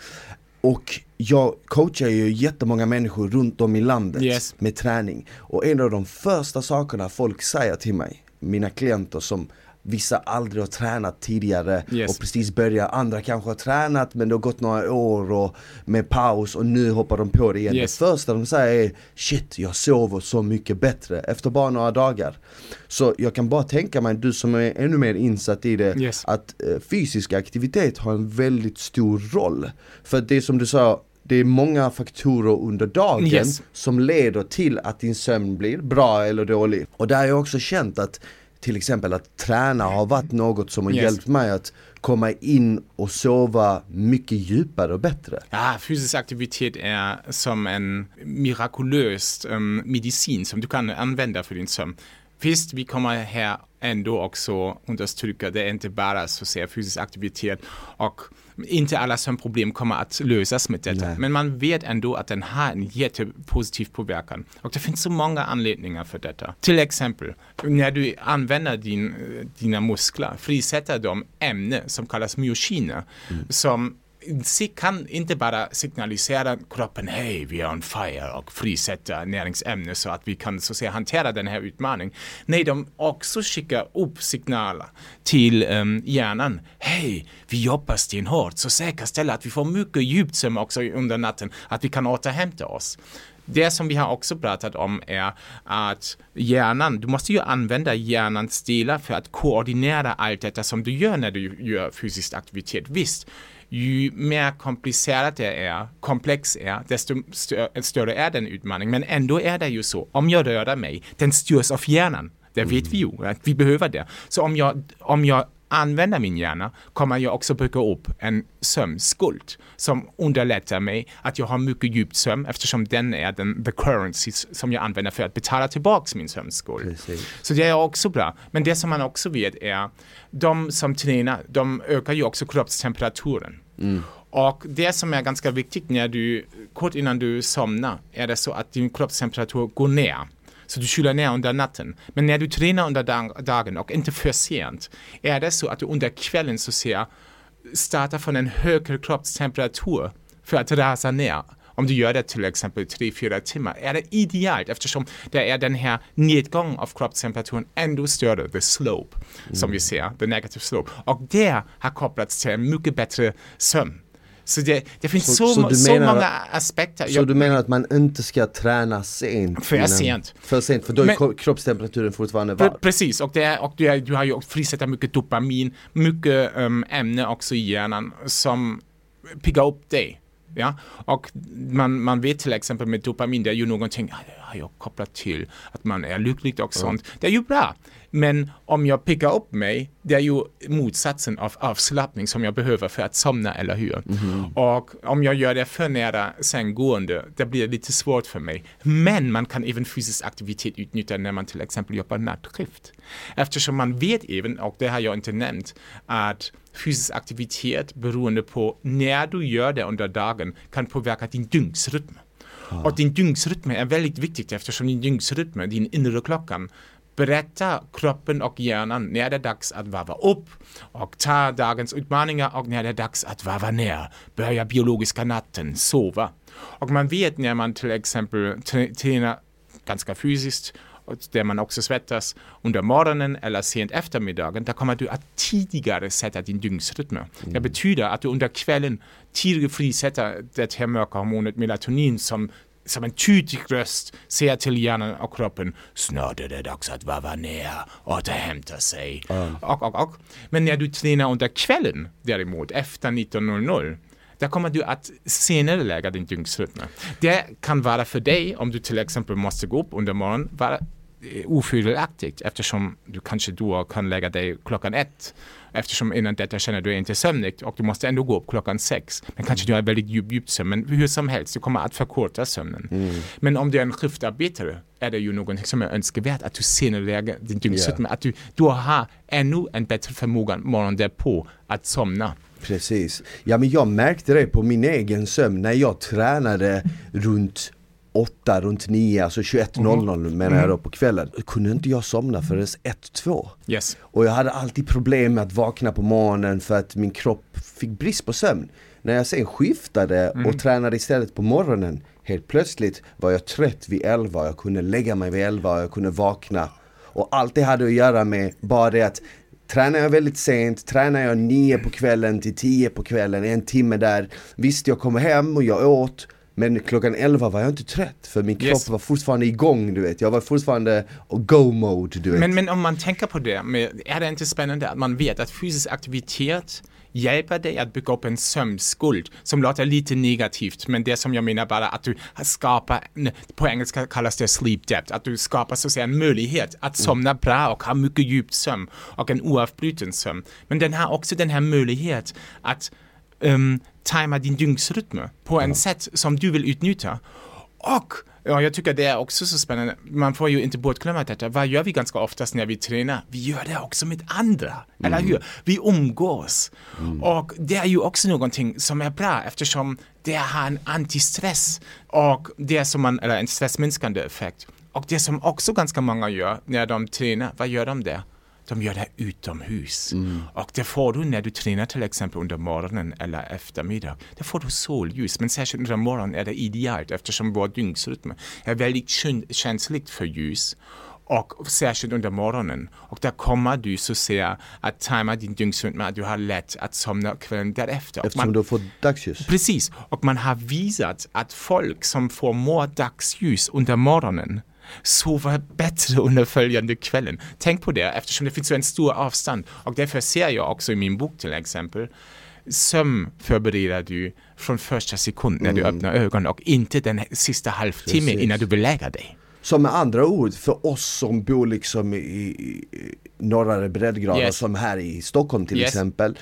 Och jag coachar ju jättemånga människor runt om i landet yes. med träning. Och en av de första sakerna folk säger till mig, mina klienter som Vissa aldrig har tränat tidigare yes. och precis börjat, andra kanske har tränat men det har gått några år och med paus och nu hoppar de på det igen. Yes. Det första de säger är Shit, jag sover så mycket bättre efter bara några dagar. Så jag kan bara tänka mig, du som är ännu mer insatt i det, yes. att eh, fysisk aktivitet har en väldigt stor roll. För det som du sa, det är många faktorer under dagen yes. som leder till att din sömn blir bra eller dålig. Och där har jag också känt att till exempel att träna har varit något som har yes. hjälpt mig att komma in och sova mycket djupare och bättre. Ja, fysisk aktivitet är som en mirakulös um, medicin som du kan använda för din sömn. Visst, vi kommer här ändå också understryka, det är inte bara så sehr fysisk aktivitet och inte alla sömnproblem kommer att lösas med detta. Nej. Men man vet ändå att den har en jättepositiv påverkan. Och det finns så många anledningar för detta. Till exempel, när du använder din, dina muskler frisätter de ämnen som kallas myokiner mm. som kan inte bara signalisera kroppen hej, vi är on fire och frisätta näringsämnen så att vi kan så att säga hantera den här utmaningen. Nej, de också skickar upp signaler till um, hjärnan. Hej, vi jobbar stenhårt så säkerställa att vi får mycket djupsömn också under natten, att vi kan återhämta oss. Det som vi har också pratat om är att hjärnan, du måste ju använda hjärnans delar för att koordinera allt detta som du gör när du gör fysisk aktivitet. Visst, ju mer komplicerat det är, komplex är, desto större är den utmaningen. Men ändå är det ju så, om jag rör mig, den styrs av hjärnan. Det vet vi ju, att vi behöver det. Så om jag, om jag använder min hjärna kommer jag också bygga upp en sömnskuld som underlättar mig att jag har mycket djup sömn eftersom den är den the currency som jag använder för att betala tillbaka min sömnskuld. Precis. Så det är också bra. Men det som man också vet är de som tränar, de ökar ju också kroppstemperaturen. Och det som är ganska viktigt när du, kort innan du somnar, är det så att din kroppstemperatur går ner. Så du kyler ner under natten. Men när du tränar under dag, dagen och inte för sent, är det så att du under kvällen så ser, startar från en högre kroppstemperatur för att rasa ner. Om du gör det till exempel 3-4 timmar är det idealt eftersom det är den här nedgången av kroppstemperaturen ändå större, the slope, som vi ser, the negative slope. Och det har kopplats till en mycket bättre sömn. Så det, det finns Så- så, så menar- många aspekter. Så Jag- du menar att man inte ska träna sent? För innan- sent. För sent, för då är Men- kro- kroppstemperaturen fortfarande varm. Precis, och, är, och du, är, du har ju frisätter mycket dopamin, mycket um, ämne också i hjärnan som piggar upp dig. Ja? Och man, man vet till exempel med dopamin, det är ju någonting, ja, det har jag kopplat till att man är lycklig och sånt. Det är ju bra. Men om jag piggar upp mig, det är ju motsatsen av avslappning som jag behöver för att somna, eller hur? Och om jag gör det för nära sänggående, det blir lite svårt för mig. Men man kan även fysisk aktivitet utnyttja när man till exempel jobbar nattskift. Eftersom man vet även, och det har jag inte nämnt, att fysisk aktivitet beroende på när du gör det under dagen kan påverka din dygnsrytm. Och din dygnsrytm är väldigt viktigt eftersom din dygnsrytm, din inre klockan, berättar kroppen och hjärnan när det är dags att varva upp och ta dagens utmaningar och när det är dags att varva ner, börja biologiska natten, sova. Och man vet när man till exempel trä- tränar ganska fysiskt där man också svettas under morgonen eller sent eftermiddagen, där kommer du att tidigare sätta din dygnsrytm. Det betyder att du under kvällen tidigare frisätter det här mörka hormonet melatonin som som en tydlig röst säger till hjärnan och kroppen snart är det dags att varva ner, återhämta sig. Och, och, och. Men när du tränar under kvällen däremot, efter 19.00, där kommer du att senare lägga din dygnsrytm. Det kan vara för dig, om du till exempel måste gå upp under morgonen, vara eh, ofördelaktigt eftersom du kanske då kan lägga dig klockan ett eftersom innan detta känner du inte sömnigt och du måste ändå gå upp klockan sex. Men kanske du har väldigt djup, djup sömn, men hur som helst, du kommer att förkorta sömnen. Men om du är en skiftarbetare är det ju någonting som är önskvärt att du senare lägger din dygnsrytm, att du då har ännu en bättre förmåga morgonen därpå att somna. Precis. Ja men jag märkte det på min egen sömn när jag tränade runt 8, runt 9, alltså 21.00 menar jag då på kvällen. Kunde inte jag somna förrän 1-2. Yes. Och jag hade alltid problem med att vakna på morgonen för att min kropp fick brist på sömn. När jag sen skiftade och tränade istället på morgonen, helt plötsligt var jag trött vid 11, jag kunde lägga mig vid 11 och jag kunde vakna. Och allt det hade att göra med bara det att Tränar jag väldigt sent, tränar jag 9 på kvällen till 10 på kvällen, en timme där. Visst, jag kommer hem och jag åt, men klockan 11 var jag inte trött för min kropp Yes. var fortfarande igång du vet. Jag var fortfarande och go mode du vet. Men, men om man tänker på det, är det inte spännande att man vet att fysisk aktivitet hjälper dig att bygga upp en sömnskuld som låter lite negativt men det som jag menar bara att du skapar, på engelska kallas det sleep debt, att du skapar så att säga en möjlighet att somna bra och ha mycket djup sömn och en oavbruten sömn. Men den har också den här möjlighet att um, tajma din dygnsrytm på en sätt som du vill utnyttja. Och ja, jag tycker det är också så spännande, man får ju inte bortglömma detta, vad gör vi ganska oftast när vi tränar? Vi gör det också med andra, eller hur? Vi umgås. Och det är ju också någonting som är bra eftersom det har en antistress och det som man, eller en stressminskande effekt. Och det som också ganska många gör när de tränar, vad gör de där? De gör det utomhus. Och det får du när du tränar till exempel under morgonen eller eftermiddag. Det får du solljus, men särskilt under morgonen är det idealt eftersom vår dygnsrytm är väldigt kän- känsligt för ljus. Och särskilt under morgonen. Och där kommer du så säga att tajma din dygnsrytm att du har lätt att somna kvällen därefter. Eftersom man- du fått dagsljus. Precis, och man har visat att folk som får mer dagsljus under morgonen sover bättre under följande kvällen. Tänk på det eftersom det finns en stor avstånd och därför ser jag också i min bok till exempel sömn förbereder du från första sekund när du öppnar ögonen och inte den sista halvtimme Precis. innan du lägga dig. Så med andra ord, för oss som bor liksom i, i, norrare breddgrader Yes. som här i Stockholm till Yes. exempel.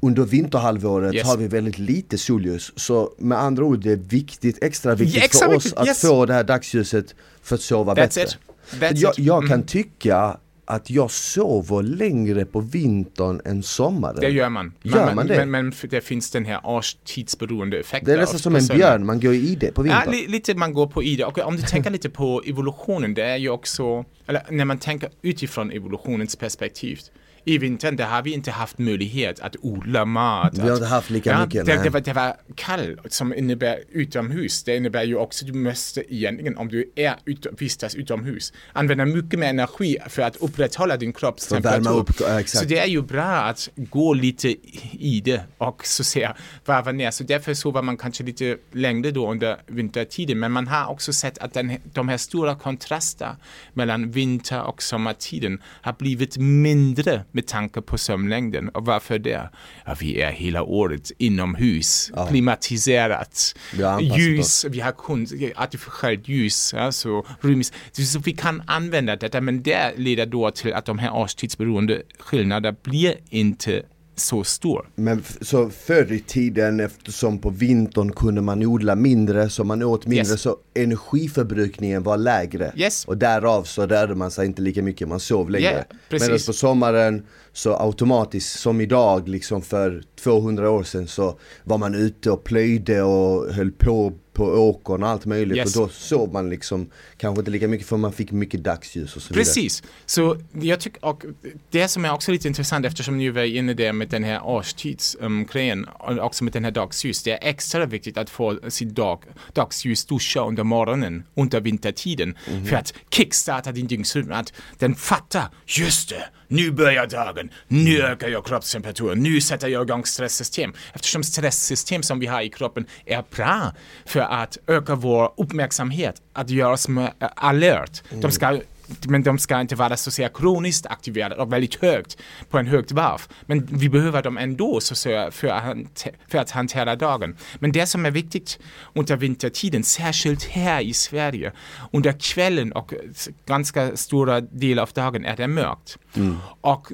Under vinterhalvåret Yes. har vi väldigt lite solljus så med andra ord det är viktigt, extra viktigt Ja, extra för oss viktigt, att yes. få det här dagsljuset för att sova That's bättre. it. That's jag, jag kan Mm. tycka att jag sover längre på vintern än sommaren. Det gör man. Gör men, man det? Men, men det finns den här årstidsberoende effekten. Det är nästan som en björn, man går i det på Ja, vintern. li, lite man går på i det. Och om du tänker lite på evolutionen, det är ju också, eller när man tänker utifrån evolutionens perspektiv. I vintern, där har vi inte haft möjlighet att odla mat. Vi har inte haft lika ja, mycket, Det, det, var, det var kall som innebär utomhus. Det innebär ju också att du måste egentligen, om du är ut, vistas utomhus, använda mycket mer energi för att upprätthålla din kroppstemperatur. upp, ja, exakt. Så det är ju bra att gå lite i det och så säga varva ner. Så därför sover man kanske lite längre då under vintertiden. Men man har också sett att den, de här stora kontrasterna mellan vinter och sommartiden har blivit mindre med tanke på sömnlängden. Och varför det? Ja, vi är hela året inomhus, klimatiserat, Vi har anpassat ljus, vi har kun, artificiellt ljus, alltså rymds. Så vi kan använda detta, men det leder då till att de här årstidsberoende skillnaderna blir inte så stor. Men så förr i tiden eftersom på vintern kunde man odla mindre så man åt mindre Yes. så energiförbrukningen var lägre. Yes. Och därav så rörde man sig inte lika mycket, man sov längre. Precis. Medan på sommaren så automatiskt som idag liksom för 200 år sedan så var man ute och plöjde och höll på på åkern och allt möjligt Yes. och då sov man liksom kanske inte lika mycket för man fick mycket dagsljus och så vidare. Precis, så jag tycker, och det som är också lite intressant eftersom ni var inne där med den här årstidsgrejen och också med den här dagsljus, det är extra viktigt att få sin dag, dagsljus duscha under morgonen under vintertiden för att kickstarta din dygnsrytm, att den fattar, just det, nu börjar dagen, nu ökar jag kroppstemperaturen, nu sätter jag igång stresssystem. Eftersom stresssystem som vi har i kroppen är bra för att öka vår uppmärksamhet, att göra oss alert. De ska men de ska inte vara så att säga kroniskt aktiverade och väldigt högt på en högt varv. Men vi behöver dem ändå så att säga, för, att, för att hantera dagen. Men det som är viktigt under vintertiden, särskilt här i Sverige, under kvällen och ganska stora delar av dagen är det mörkt. Och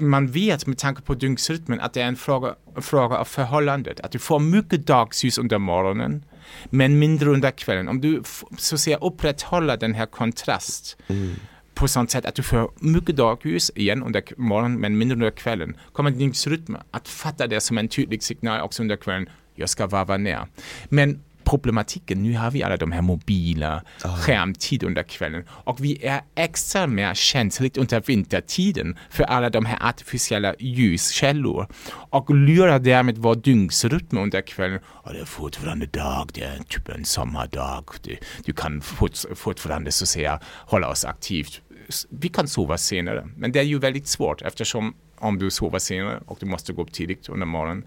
man vet med tanke på dygnsrytmen att det är en fråga, fråga av förhållandet. Att du får mycket dagsljus under morgonen men mindre under kvällen. Om du så att säga upprätthåller den här kontrast på sånt sätt att du får mycket dagljus igen under morgonen men mindre under kvällen kommer din dygnsrytm att fatta det som en tydlig signal också under kvällen. Jag ska varva ner. Men problematiken, nu har vi alla de här mobila skärmtid under kvällen och vi är extra mer känsligt under vintertiden för alla de här artificiella ljuskällor och lurar därmed vår dygnsrytm under kvällen. Och det är fortfarande dag, det är typ en sommardag. Du, du kan fort, fortfarande så säga hålla oss aktivt. Vi kan sova senare, men det är ju väldigt svårt eftersom om du sover senare och du måste gå upp tidigt under morgonen,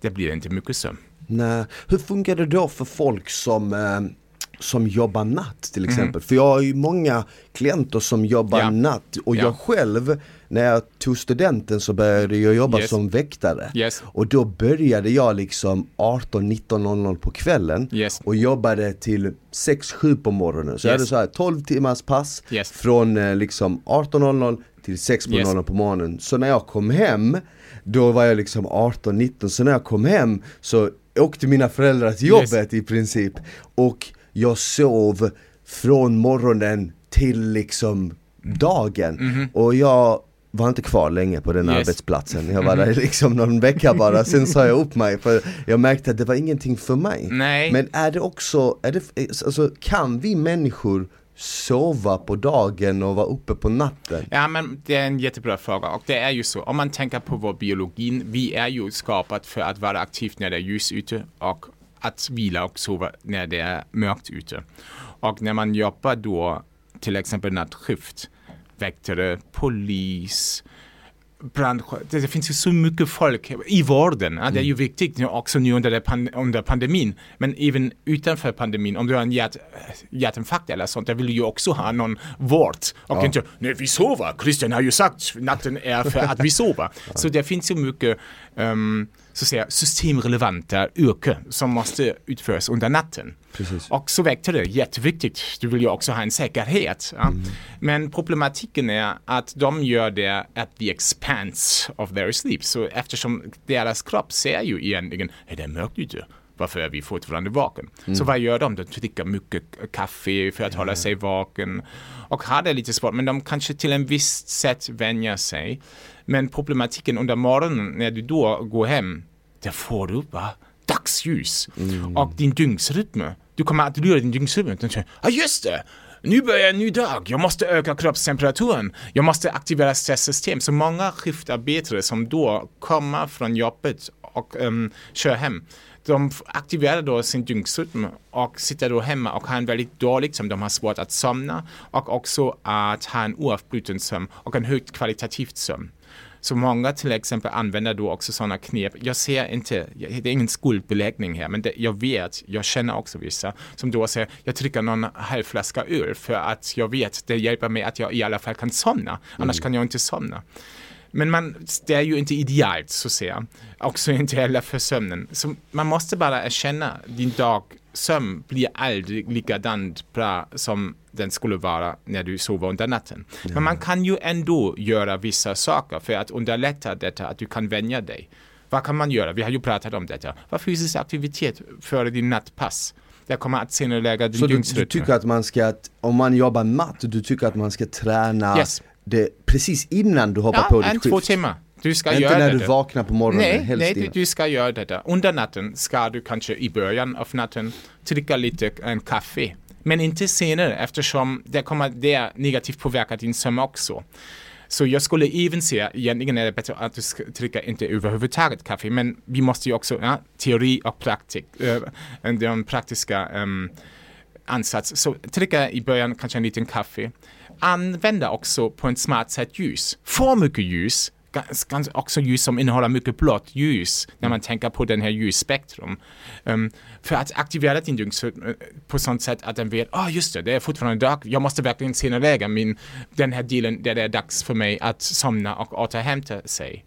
det blir inte mycket sömn. Nej. Hur funkar det då för folk som, eh, som jobbar natt till exempel? För jag har ju många klienter som jobbar Mm. Ja. natt och Ja. jag själv när jag tog studenten så började jag jobba Yes. som väktare. Yes. Och då började jag liksom 18-19.00 på kvällen Yes. och jobbade till 6-7 på morgonen. Så jag hade så här 12 timmars pass från eh, liksom 18.00 till 6 på Yes. morgonen på morgonen. Så när jag kom hem, då var jag liksom 18-19, så när jag kom hem så åkte mina föräldrar till Yes. jobbet i princip. Och jag sov från morgonen till liksom dagen. Och jag var inte kvar länge på den Mhm. Yes. Mhm. arbetsplatsen. Jag var där liksom någon vecka bara, sen sa jag upp mig för jag märkte att det var ingenting för mig. Nej. Men är det också, är det, alltså, kan vi människor sova på dagen och vara uppe på natten? Ja, men det är en jättebra fråga och det är ju så, om man tänker på vår biologi, vi är ju skapat för att vara aktivt när det är ljus ute och att vila och sova när det är mörkt ute. Och när man jobbar då, till exempel nattskift, väktare, polis, brandsjö, det, finns ju så mycket folk i vården. Ja, det är ju viktigt nu också nu under, det pan, under pandemin. Men även utanför pandemin, om du har en hjärt, hjärtinfarkt eller sånt, där vill du ju också ha någon vård. Och inte, nej vi sover, Christian har ju sagt natten är för att vi sover. (laughs) Så det finns ju mycket um, så säga, systemrelevanta yrken som måste utföras under natten. Precis. Och så väckte det jätteviktigt. Du vill ju också ha en säkerhet. Ja. Mm. Men problematiken är att de gör det at the expense of their sleep. Så eftersom deras kropp ser ju egentligen, är det mörkt ute? varför är vi fortfarande vaken? Mm. Så vad gör de? De dricker mycket kaffe för att hålla sig vaken och har det lite svårt, men de kanske till en viss sätt vänjer sig. Men problematiken under morgonen när du då går hem, där får du bara dagsljus mm. och din dygnsrytm. Du kommer att lura din dygnsrytm. Ja ah, just det! nu börjar en ny dag, jag måste öka kroppstemperaturen, jag måste aktivera stresssystem. Så många skiftarbetare som då kommer från jobbet och um, kör hem, de aktiverar då sin dygnsrytm och sitter då hemma och har en väldigt dålig sömn. De har svårt att somna och också att ha en oavbruten sömn och en högt kvalitativt sömn. Så många till exempel använder då också sådana knep. Jag ser inte, det är ingen skuldbeläggning här, men det, jag vet, jag känner också vissa som då säger, jag dricker någon halv flaska öl för att jag vet, det hjälper mig att jag i alla fall kan somna, annars mm. kan jag inte somna. Men man, det är ju inte idealt så att säga. Också inte heller för sömnen. Så man måste bara erkänna din dag sömn blir aldrig likadant bra som den skulle vara när du sover under natten. Ja. Men man kan ju ändå göra vissa saker för att underlätta detta, att du kan vänja dig. Vad kan man göra? Vi har ju pratat om detta. Vad fysisk aktivitet före din nattpass? Det kommer att senarelägga din Så du, du, tycker att man ska, om man jobbar natt, du tycker att man ska träna yes det precis innan du hoppar ja, på ditt en, skift? två timmar. Du ska Inte göra när det. du vaknar på morgonen? Nej, nej du, du ska göra det. Under natten ska du kanske i början av natten dricka lite en kaffe. Men inte senare eftersom det kommer det negativt påverka din sömn också. Så jag skulle även säga, egentligen är det bättre att du dricker inte överhuvudtaget kaffe, men vi måste ju också, ja, teori och praktik, äh, den praktiska ähm, ansats. Så dricka i början kanske en liten kaffe använda också på ett smart sätt ljus. För mycket ljus, ganska också ljus som innehåller mycket blått ljus när man tänker på den här ljusspektrum. Um, för att aktivera din dygnsrytm eh, på sånt sätt att den vet, ah oh, just det, det är fortfarande dag, jag måste verkligen senarelägga min, den här delen där det är dags för mig att somna och återhämta sig.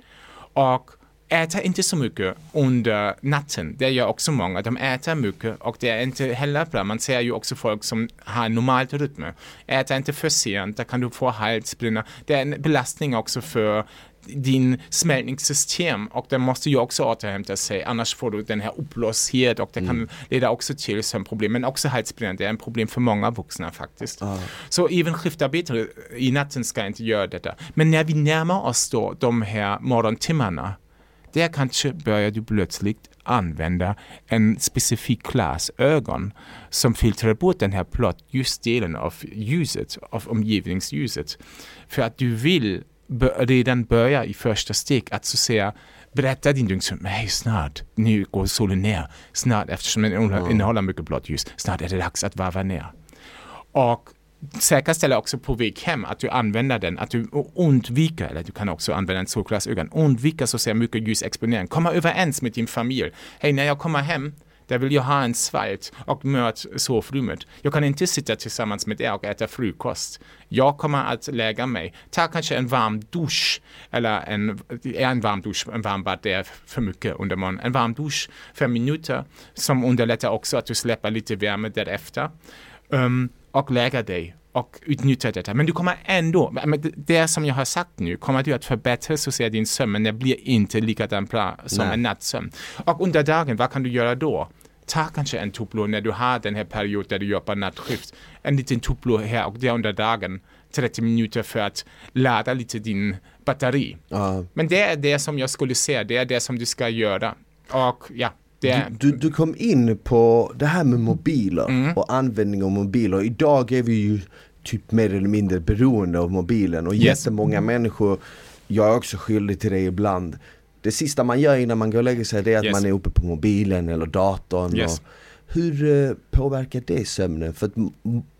Och äta inte så mycket under natten. Det gör också många. De äter mycket och det är inte heller bra. Man ser ju också folk som har normalt rytm. Äta inte för sent, där kan du få halsbränna. Det är en belastning också för din smältningssystem och den måste ju också återhämta sig annars får du den här uppblåsthet och det mm. kan leda också till sömnproblem men också halsbränna det är en problem för många vuxna faktiskt. Ah. Så även skiftarbetare i natten ska inte göra detta. Men när vi närmar oss då de här morgontimmarna där kanske börjar du plötsligt använda en specifik klass ögon som filtrerar bort den här blott ljusdelen av ljuset, av omgivningsljuset. För att du vill redan börja i första steg att så säga berätta din dygnsrytm, nej snart, nu går solen ner, snart eftersom den innehåller mycket blått ljus, snart är det dags att varva ner. Och säkerställa också på väg hem att du använder den, att du undviker, eller du kan också använda en solglasögon, undvika så mycket ljusexponering. Komma överens med din familj. Hej, när jag kommer hem, där vill jag ha en svalt och mört sovrummet. Jag kan inte sitta tillsammans med er och äta frukost. Jag kommer att lägga mig. Ta kanske en varm dusch, eller en, en varm dusch, en varm bad, det är för mycket under morgonen. En varm dusch, fem minuter, som underlättar också att du släpper lite värme därefter. Um, och lägga dig och utnyttja detta. Men du kommer ändå, det som jag har sagt nu, kommer du att förbättra så ser din sömn, men det blir inte likadant bra som Nej. en nattsömn. Och under dagen, vad kan du göra då? Ta kanske en tupplur när du har den här perioden där du jobbar nattskift. En liten tupplur här och där under dagen. 30 minuter för att ladda lite din batteri. Uh. Men det är det som jag skulle säga, det är det som du ska göra. Och ja, det... Du, du, kom in på det här med mobiler mm. och användning av mobiler. Idag är vi ju typ mer eller mindre beroende av mobilen och yes. jättemånga människor, jag är också skyldig till det ibland. Det sista man gör innan man går och lägger sig det är att yes. man är uppe på mobilen eller datorn. Yes. Och hur uh, påverkar det sömnen? För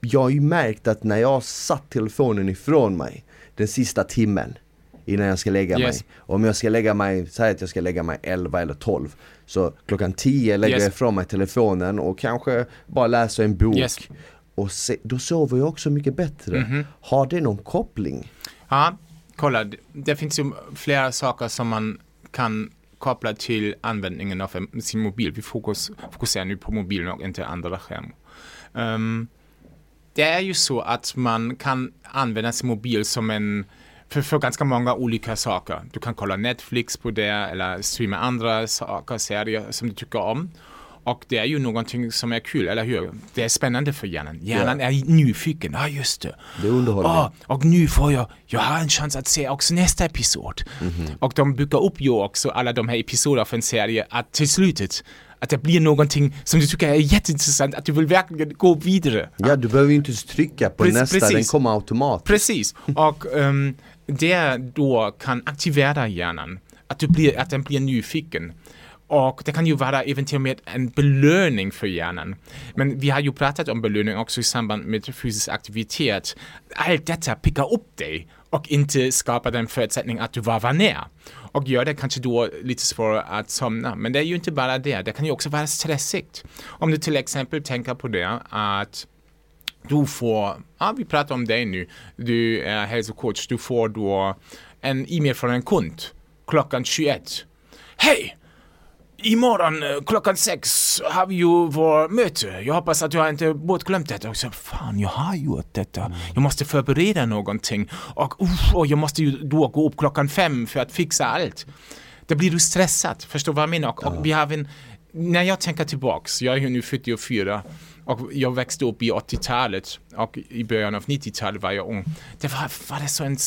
jag har ju märkt att när jag har satt telefonen ifrån mig den sista timmen innan jag ska lägga yes. mig. Om jag ska lägga mig, säg att jag ska lägga mig 11 eller 12. Så klockan 10 lägger yes. jag ifrån mig telefonen och kanske bara läser en bok. Yes. Och se, då sover jag också mycket bättre. Mm -hmm. Har det någon koppling? Ja, kolla. Det finns ju flera saker som man kan kopplat till användningen av sin mobil. Vi fokus, fokuserar nu på mobilen och inte andra skärmar. Um, det är ju så att man kan använda sin mobil som en för, för ganska många olika saker. Du kan kolla Netflix på det eller streama andra saker, serier som du tycker om. Och det är ju någonting som är kul, eller hur? Det är spännande för hjärnan. Hjärnan yeah. är nyfiken. Ja, ah, just det. Det underhåller oh, Och nu får jag, jag har en chans att se också nästa episod. Mm -hmm. Och de bygger upp ju också alla de här episoderna av en serie att till slutet att det blir någonting som du tycker är jätteintressant, att du vill verkligen gå vidare. Ja, du behöver ju inte trycka på Pre nästa, precis. den kommer automatiskt. Precis, och um, det då kan aktivera hjärnan, att, du blir, att den blir nyfiken. Och det kan ju vara eventuellt en belöning för hjärnan. Men vi har ju pratat om belöning också i samband med fysisk aktivitet. Allt detta pickar upp dig och inte skapar den förutsättning att du varvar ner. Och gör det kanske då lite svårare att somna. Men det är ju inte bara det, det kan ju också vara stressigt. Om du till exempel tänker på det att du får, ja vi pratar om dig nu, du är hälsocoach, du får då en e-mail från en kund klockan 21. Hej! Imorgon eh, klockan sex har vi ju vår möte. Jag hoppas att jag inte bortglömt detta. Och så, fan, jag har gjort detta. Jag måste förbereda någonting. Och, uff, och jag måste ju då gå upp klockan fem för att fixa allt. Då blir du stressad. Förstår vad jag menar? Och, och vi har en, när jag tänker tillbaks, jag är ju nu 44 och jag växte upp i 80-talet och i början av 90-talet var jag ung. Det var, var det så en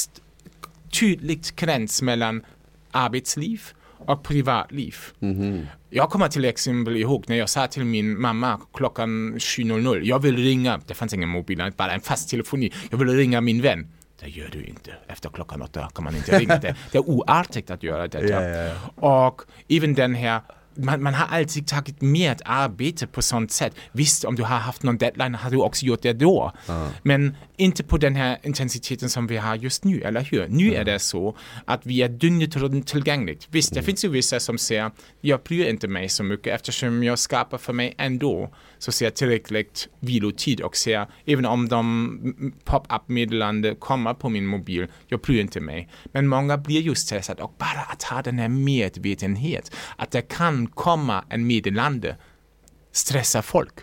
tydlig gräns mellan arbetsliv och privatliv. Mm -hmm. Jag kommer till exempel ihåg när jag sa till min mamma klockan 7.00, jag vill ringa, det fanns ingen mobil, bara en fast telefoni, jag vill ringa min vän. Det gör du inte. Efter klockan åtta kan man inte ringa. Det, (laughs) det är oartigt att göra det. Yeah, yeah. Och även den här man, man, har alltid tagit med arbete på sånt sätt. Visst, om du har haft någon deadline har du också gjort det då. Uh. Men inte på den här intensiteten som vi har just nu, eller hur? Nu uh. är det så att vi är dygnet runt tillgängligt. Visst, mm. det finns ju vissa som säger jag bryr inte mig så mycket eftersom jag skapar för mig ändå så ser jag tillräckligt vilotid och ser även om de pop-up meddelande kommer på min mobil, jag bryr inte mig. Men många blir just stressade och bara att ha den här medvetenhet att det kan komma en meddelande stressar folk.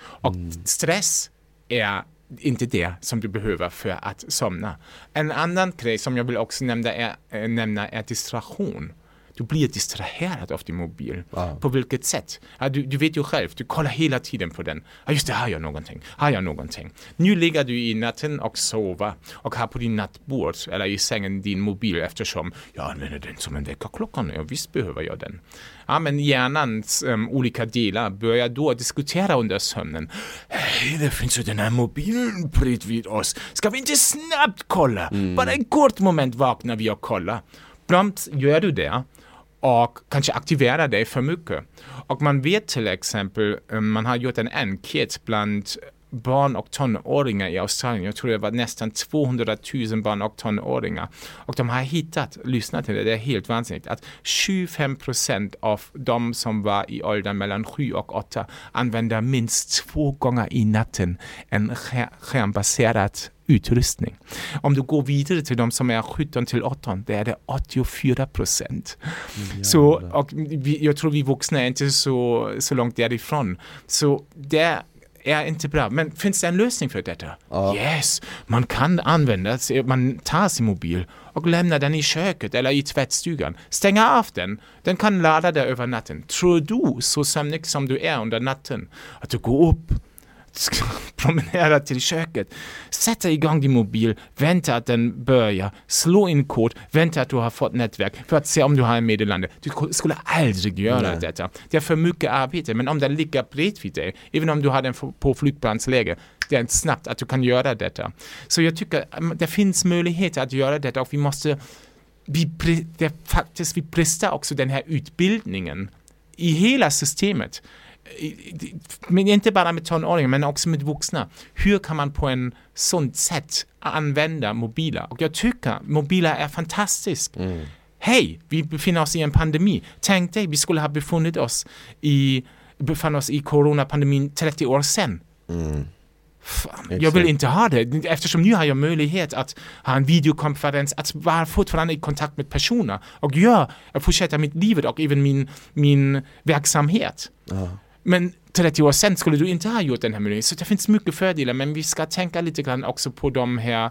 Och mm. stress är inte det som du behöver för att somna. En annan grej som jag vill också nämna är, äh, nämna är distraktion du blir distraherad av din mobil. Wow. På vilket sätt? Ja, du, du vet ju själv, du kollar hela tiden på den. Ja, just det, har jag någonting? Har jag någonting? Nu ligger du i natten och sover och har på din nattbord eller i sängen din mobil eftersom jag använder den som en väckarklocka nu. Visst behöver jag den. Ja, men hjärnans um, olika delar börjar då diskutera under sömnen. Hej, det finns ju den här mobilen bredvid oss. Ska vi inte snabbt kolla? Mm. Bara en kort moment vaknar vi och kollar. Prompt gör du det och kanske aktivera dig för mycket. Och man vet till exempel, eh, man har gjort en enkät bland barn och tonåringar i Australien. Jag tror det var nästan 200 000 barn och tonåringar. Och de har hittat, lyssna till det, det är helt vansinnigt, att 25 procent av de som var i åldern mellan 7 och 8 använder minst två gånger i natten en skärmbaserad utrustning. Om du går vidare till de som är 17 till 18, det är det 84 procent. Mm, så och vi, jag tror vi vuxna är inte så, så långt därifrån. Så det är inte bra. Men finns det en lösning för detta? Ja. Yes, man kan använda, man tar sin mobil och lämnar den i köket eller i tvättstugan. Stänga av den, den kan ladda där över natten. Tror du, så sömnig som du är under natten, att du går upp (laughs) promenera till köket, sätta igång din mobil, vänta att den börjar, slå in kod, vänta att du har fått nätverk för att se om du har en meddelande. Du skulle aldrig göra Nej. detta. Det är för mycket arbete, men om den ligger bredvid dig, även om du har den på flygplansläge, det är snabbt att du kan göra detta. Så jag tycker mm, det finns möjligheter att göra detta och vi måste vi, det, faktiskt, vi prestar också den här utbildningen i hela systemet men inte bara med tonåringar men också med vuxna. Hur kan man på en sånt sätt använda mobiler? Och jag tycker mobiler är fantastiskt. Mm. Hej, vi befinner oss i en pandemi. Tänk dig, vi skulle ha befunnit oss i, befann oss i coronapandemin 30 år sedan. Mm. fan, jag vill inte ha det. Eftersom nu har jag möjlighet att ha en videokonferens, att vara fortfarande i kontakt med personer och göra, fortsätta mitt liv och även min, min verksamhet. Ja. Men 30 år sen skulle du inte ha gjort den här menyn, Så det finns mycket fördelar, men vi ska tänka lite grann också på de här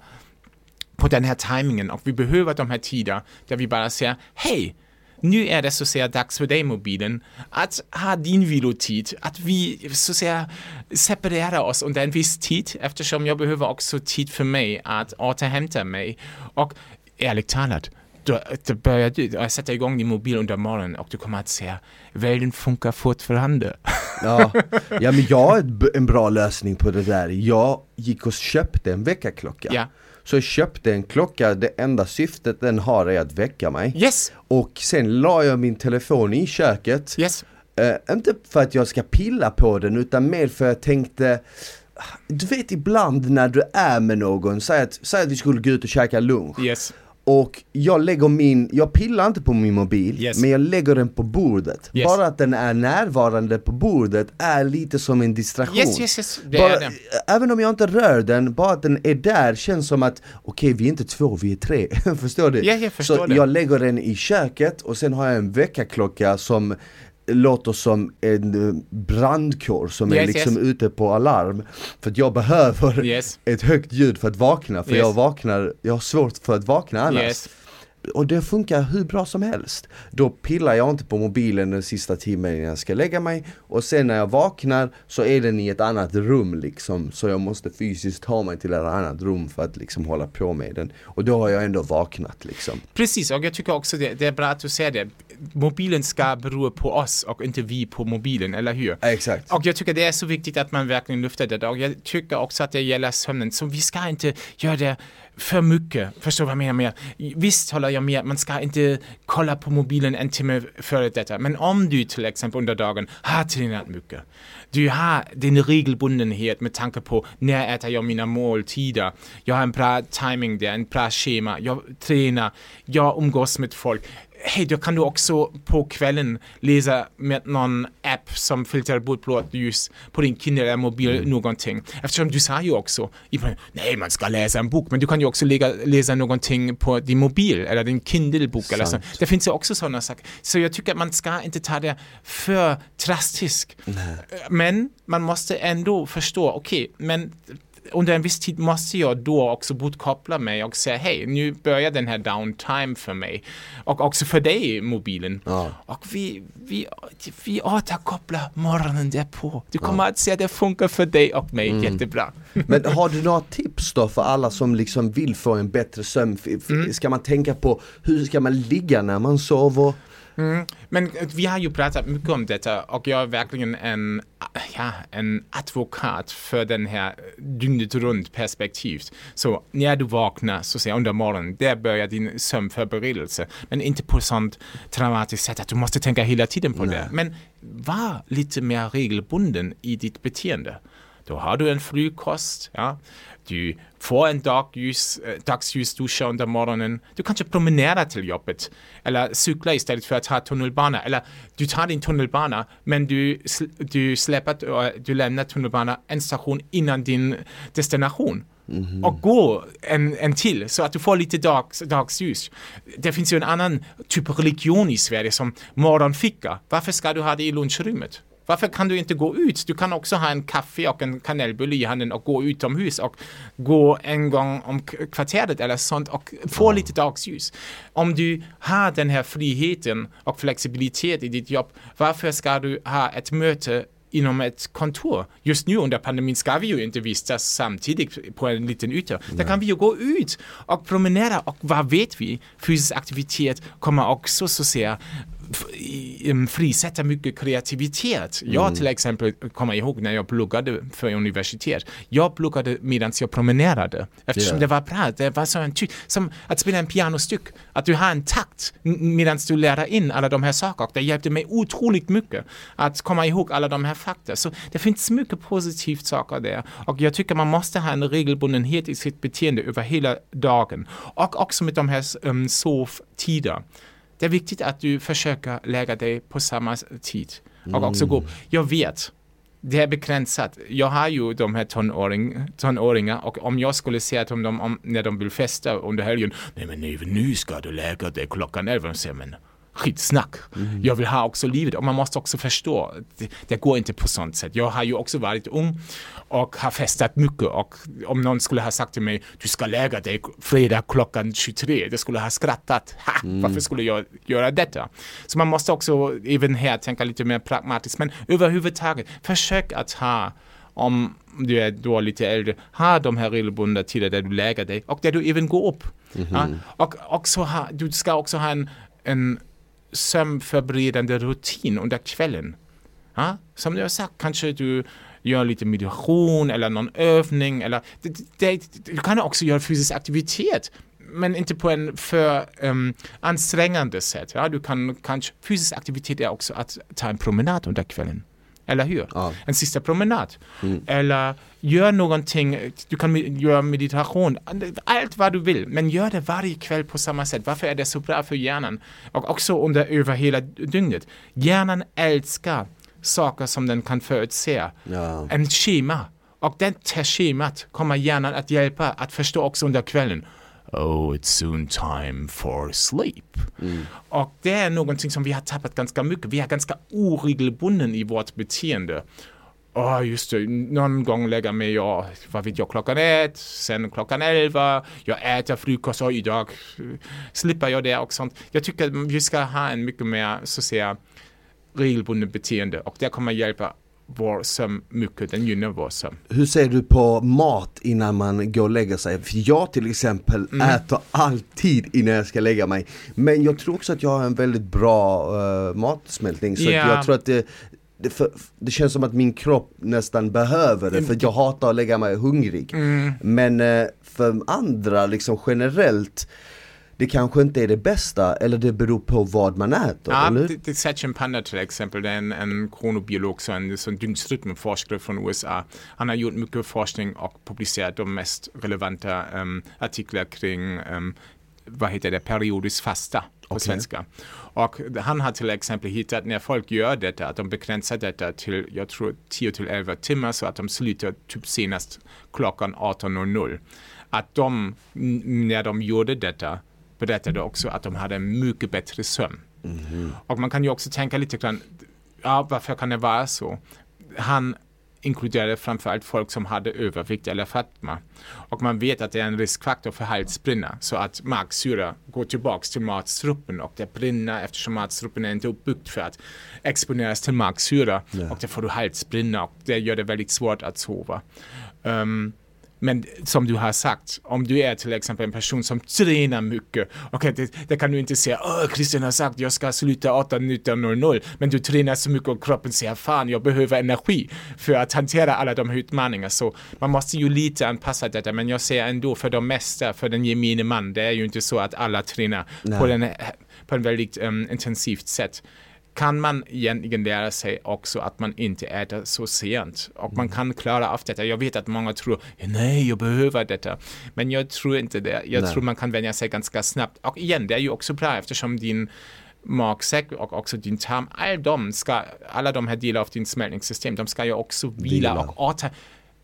på den här timingen. Och vi behöver de här tider där vi bara säger hej, nu är det så att säga dags för dig mobilen att ha din vilotid, att vi så att säga separerar oss under en viss tid eftersom jag behöver också tid för mig att återhämta mig. Och ärligt talat då, då börjar du jag sätter igång din mobil under morgonen och du kommer att säga världen funkar fortfarande. Ja. ja, men jag har en bra lösning på det där. Jag gick och köpte en väckarklocka. Ja. Så jag köpte en klocka, det enda syftet den har är att väcka mig. Yes, Och sen la jag min telefon i köket. yes, Eh, inte för att jag ska pilla på den utan mer för att jag tänkte Du vet ibland när du är med någon, säg att, säg att vi skulle gå ut och käka lunch yes, och jag lägger min, jag pillar inte på min mobil, Yes. men jag lägger den på bordet. Yes. Bara att den är närvarande på bordet är lite som en distraktion. yes, yes, yes, det bara, det. Även om jag inte rör den, bara att den är där känns som att okej vi är inte två, vi är tre. (laughs) förstår du? Ja, jag förstår Så det. jag lägger den i köket och sen har jag en väckarklocka som låter som en eh, brandkår som är Yes, liksom yes. ute på alarm. För att jag behöver Yes. (laughs) ett högt ljud för att vakna, för Yes. jag vaknar, jag har svårt för att vakna annars. Och det funkar hur bra som helst. Då pillar jag inte på mobilen den sista timmen innan jag ska lägga mig och sen när jag vaknar så är den i ett annat rum liksom. Så jag måste fysiskt ta mig till ett annat rum för att liksom hålla på med den. Och då har jag ändå vaknat liksom. Precis, och jag tycker också det, det är bra att du säger det. Mobilen ska bero på oss och inte vi på mobilen, eller hur? Exakt. Och jag tycker det är så viktigt att man verkligen lyfter det. Och jag tycker också att det gäller sömnen. Så vi ska inte göra det för mycket. Förstår vad jag menar? Med? Visst håller jag med, man ska inte kolla på mobilen en timme före detta. Men om du till exempel under dagen har tränat mycket. Du har din regelbundenhet med tanke på när äter jag mina måltider. Jag har en bra timing där, en bra schema. Jag tränar, jag umgås med folk. Hej, då kan du också på kvällen läsa med någon app som filtrerar bort blått ljus på din Kindle eller mobil någonting. Eftersom du sa ju också, nej man ska läsa en bok, men du kan ju också lägga, läsa någonting på din mobil eller din Kindle-bok eller så. Det finns ju också sådana saker. Så jag tycker att man ska inte ta det för drastiskt. Men man måste ändå förstå, okej, men under en viss tid måste jag då också bortkoppla mig och säga hej, nu börjar den här downtime för mig. Och också för dig, mobilen. Ja. Och vi, vi, vi återkopplar morgonen därpå. Du kommer att se att det funkar för dig och mig Mm. jättebra. (laughs) Men har du några tips då för alla som liksom vill få en bättre sömn? F- Ska man tänka på hur ska man ligga när man sover? Mm. Men vi har ju pratat mycket om detta och jag är verkligen en, ja, en advokat för den här dygnet runt perspektivet. Så när du vaknar, så säga under morgonen, där börjar din sömnförberedelse. Men inte på sånt traumatiskt sätt att du måste tänka hela tiden på det. Men var lite mer regelbunden i ditt beteende. Då har du en frukost, ja. Du får en dagljus, eh, dagsljusduscha under morgonen. Du kanske promenerar till jobbet eller cyklar istället för att ta tunnelbana. Eller du tar din tunnelbana men du, du släpper, du lämnar tunnelbana en station innan din destination. Och gå en, en till så att du får lite dags, dagsljus. Det finns ju en annan typ av religion i Sverige som morgonfika. Varför ska du ha det i lunchrummet? Varför kan du inte gå ut? Du kan också ha en kaffe och en kanelbulle i handen och gå utomhus och gå en gång om kvarteret eller sånt och få lite dagsljus. Om du har den här friheten och flexibilitet i ditt jobb, varför ska du ha ett möte inom ett kontor. Just nu under pandemin ska vi ju inte vistas samtidigt på en liten yta. Där kan vi ju gå ut och promenera och vad vet vi? Fysisk aktivitet kommer också så att säga frisätta mycket kreativitet. Jag till exempel kommer ihåg när jag pluggade för universitet. Jag pluggade medan jag promenerade. Eftersom Ja. det var bra. Det var så en ty- som att spela en pianostyck. Att du har en takt medan du lär in alla de här sakerna. Det hjälpte mig otroligt mycket att komma ihåg alla de här fakta. Så det finns mycket positivt saker där. Och jag tycker man måste ha en regelbundenhet i sitt beteende över hela dagen. Och också med de här um, sovtider. Det är viktigt att du försöker lägga dig på samma tid. Och också gå. Jag vet det är begränsat. Jag har ju de här tonåring, tonåringar och om jag skulle säga till dem om, när de vill festa under helgen, nej men nu, ska du lägga dig klockan elva, säger men skitsnack. Mm. Jag vill ha också livet och man måste också förstå, det, det, går inte på sånt sätt. Jag har ju också varit ung och har festat mycket och om någon skulle ha sagt till mig, du ska lägga dig fredag klockan 23, det skulle ha skrattat. Ha, mm. Varför skulle jag göra detta? Så man måste också även här tänka lite mer pragmatiskt, men överhuvudtaget, försök att ha om du är då lite äldre, ha de här regelbundna tider där du lägger dig och där du även går upp. Mm -hmm. ja? Och också ha, du ska också ha en, en sömnförberedande rutin under kvällen. Ja? Som du har sagt, kanske du gör lite meditation eller någon övning. Eller, det, det, du kan också göra fysisk aktivitet men inte på en för um, ansträngande sätt. Ja? Du kan kanske, fysisk aktivitet är också att ta en promenad under kvällen. Eller hur? Ja. En sista promenad. Mm. Eller gör någonting, du kan göra meditation, allt vad du vill, men gör det varje kväll på samma sätt. Varför är det så bra för hjärnan? Och också under över hela dygnet. Hjärnan älskar saker som den kan förutse. Ja. En schema. Och det här schemat kommer hjärnan att hjälpa att förstå också under kvällen oh it's soon time for sleep. Mm. Och det är någonting som vi har tappat ganska mycket. Vi är ganska oregelbunden i vårt beteende. Oh, just det, någon gång lägger mig jag, vad vet jag, klockan ett, sen klockan elva, jag äter frukost och idag slipper jag det och sånt. Jag tycker att vi ska ha en mycket mer, så att säga, regelbunden beteende och det kommer hjälpa vår sömn mycket, den gynnar vår sömn. Hur ser du på mat innan man går och lägger sig? För jag till exempel mm. äter alltid innan jag ska lägga mig. Men jag tror också att jag har en väldigt bra uh, matsmältning så yeah. jag tror att det, det, för, det, känns som att min kropp nästan behöver det för jag hatar att lägga mig hungrig. Mm. Men uh, för andra liksom generellt det kanske inte är det bästa eller det beror på vad man äter, ja, eller? Det, det Sachin Panda till exempel, det är en, en kronobiolog, så en, en dygnsrytmforskare från USA. Han har gjort mycket forskning och publicerat de mest relevanta um, artiklar kring um, vad heter det, periodiskt fasta på okay. svenska. Och han har till exempel hittat när folk gör detta, att de begränsar detta till, jag tror 10 till 11 timmar så att de slutar typ senast klockan 18.00. Att de, när de gjorde detta, berättade också att de hade mycket bättre sömn. Mm. Och man kan ju också tänka lite grann, ja varför kan det vara så? Han inkluderade framförallt folk som hade övervikt eller fetma. Och man vet att det är en riskfaktor för halsbränna så att magsyra går tillbaks till matstrupen och det brinner eftersom matstrupen är inte uppbyggd för att exponeras till magsyra yeah. och då får du halsbränna och det gör det väldigt svårt att sova. Um, men som du har sagt, om du är till exempel en person som tränar mycket, okay, det, det kan du inte säga åh, Christian har sagt jag ska sluta 18.00, men du tränar så mycket och kroppen säger fan, jag behöver energi för att hantera alla de här utmaningarna. Så man måste ju lite anpassa detta, men jag säger ändå för de mesta, för den gemene man, det är ju inte så att alla tränar på, den, på en väldigt um, intensivt sätt kan man egentligen lära sig också att man inte äter så sent. Och man mm. kan klara av detta. Jag vet att många tror, nej, jag behöver detta. Men jag tror inte det. Jag nej. tror man kan vänja sig ganska snabbt. Och igen, det är ju också bra eftersom din magsäck och också din tarm, all de ska, alla de här delar av din smältningssystem, de ska ju också vila, vila. och åter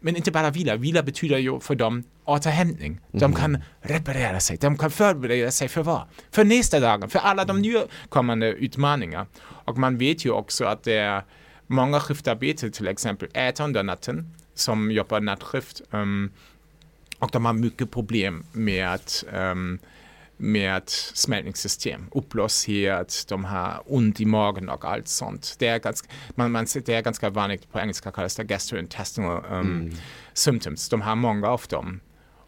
men inte bara vila, vila betyder ju för dem återhämtning. De mm. kan reparera sig, de kan förbereda sig för vad? För nästa dag, för alla de nya kommande utmaningar. Och man vet ju också att det är många skiftarbetare till exempel äter under natten som jobbar nattskift um, och de har mycket problem med att um, med smältningssystem, uppblåshet, de har ont i magen och allt sånt. Det är ganska, man, man, det är ganska vanligt, på engelska kallas det gastrointestinal um, mm. symptoms. De har många av dem.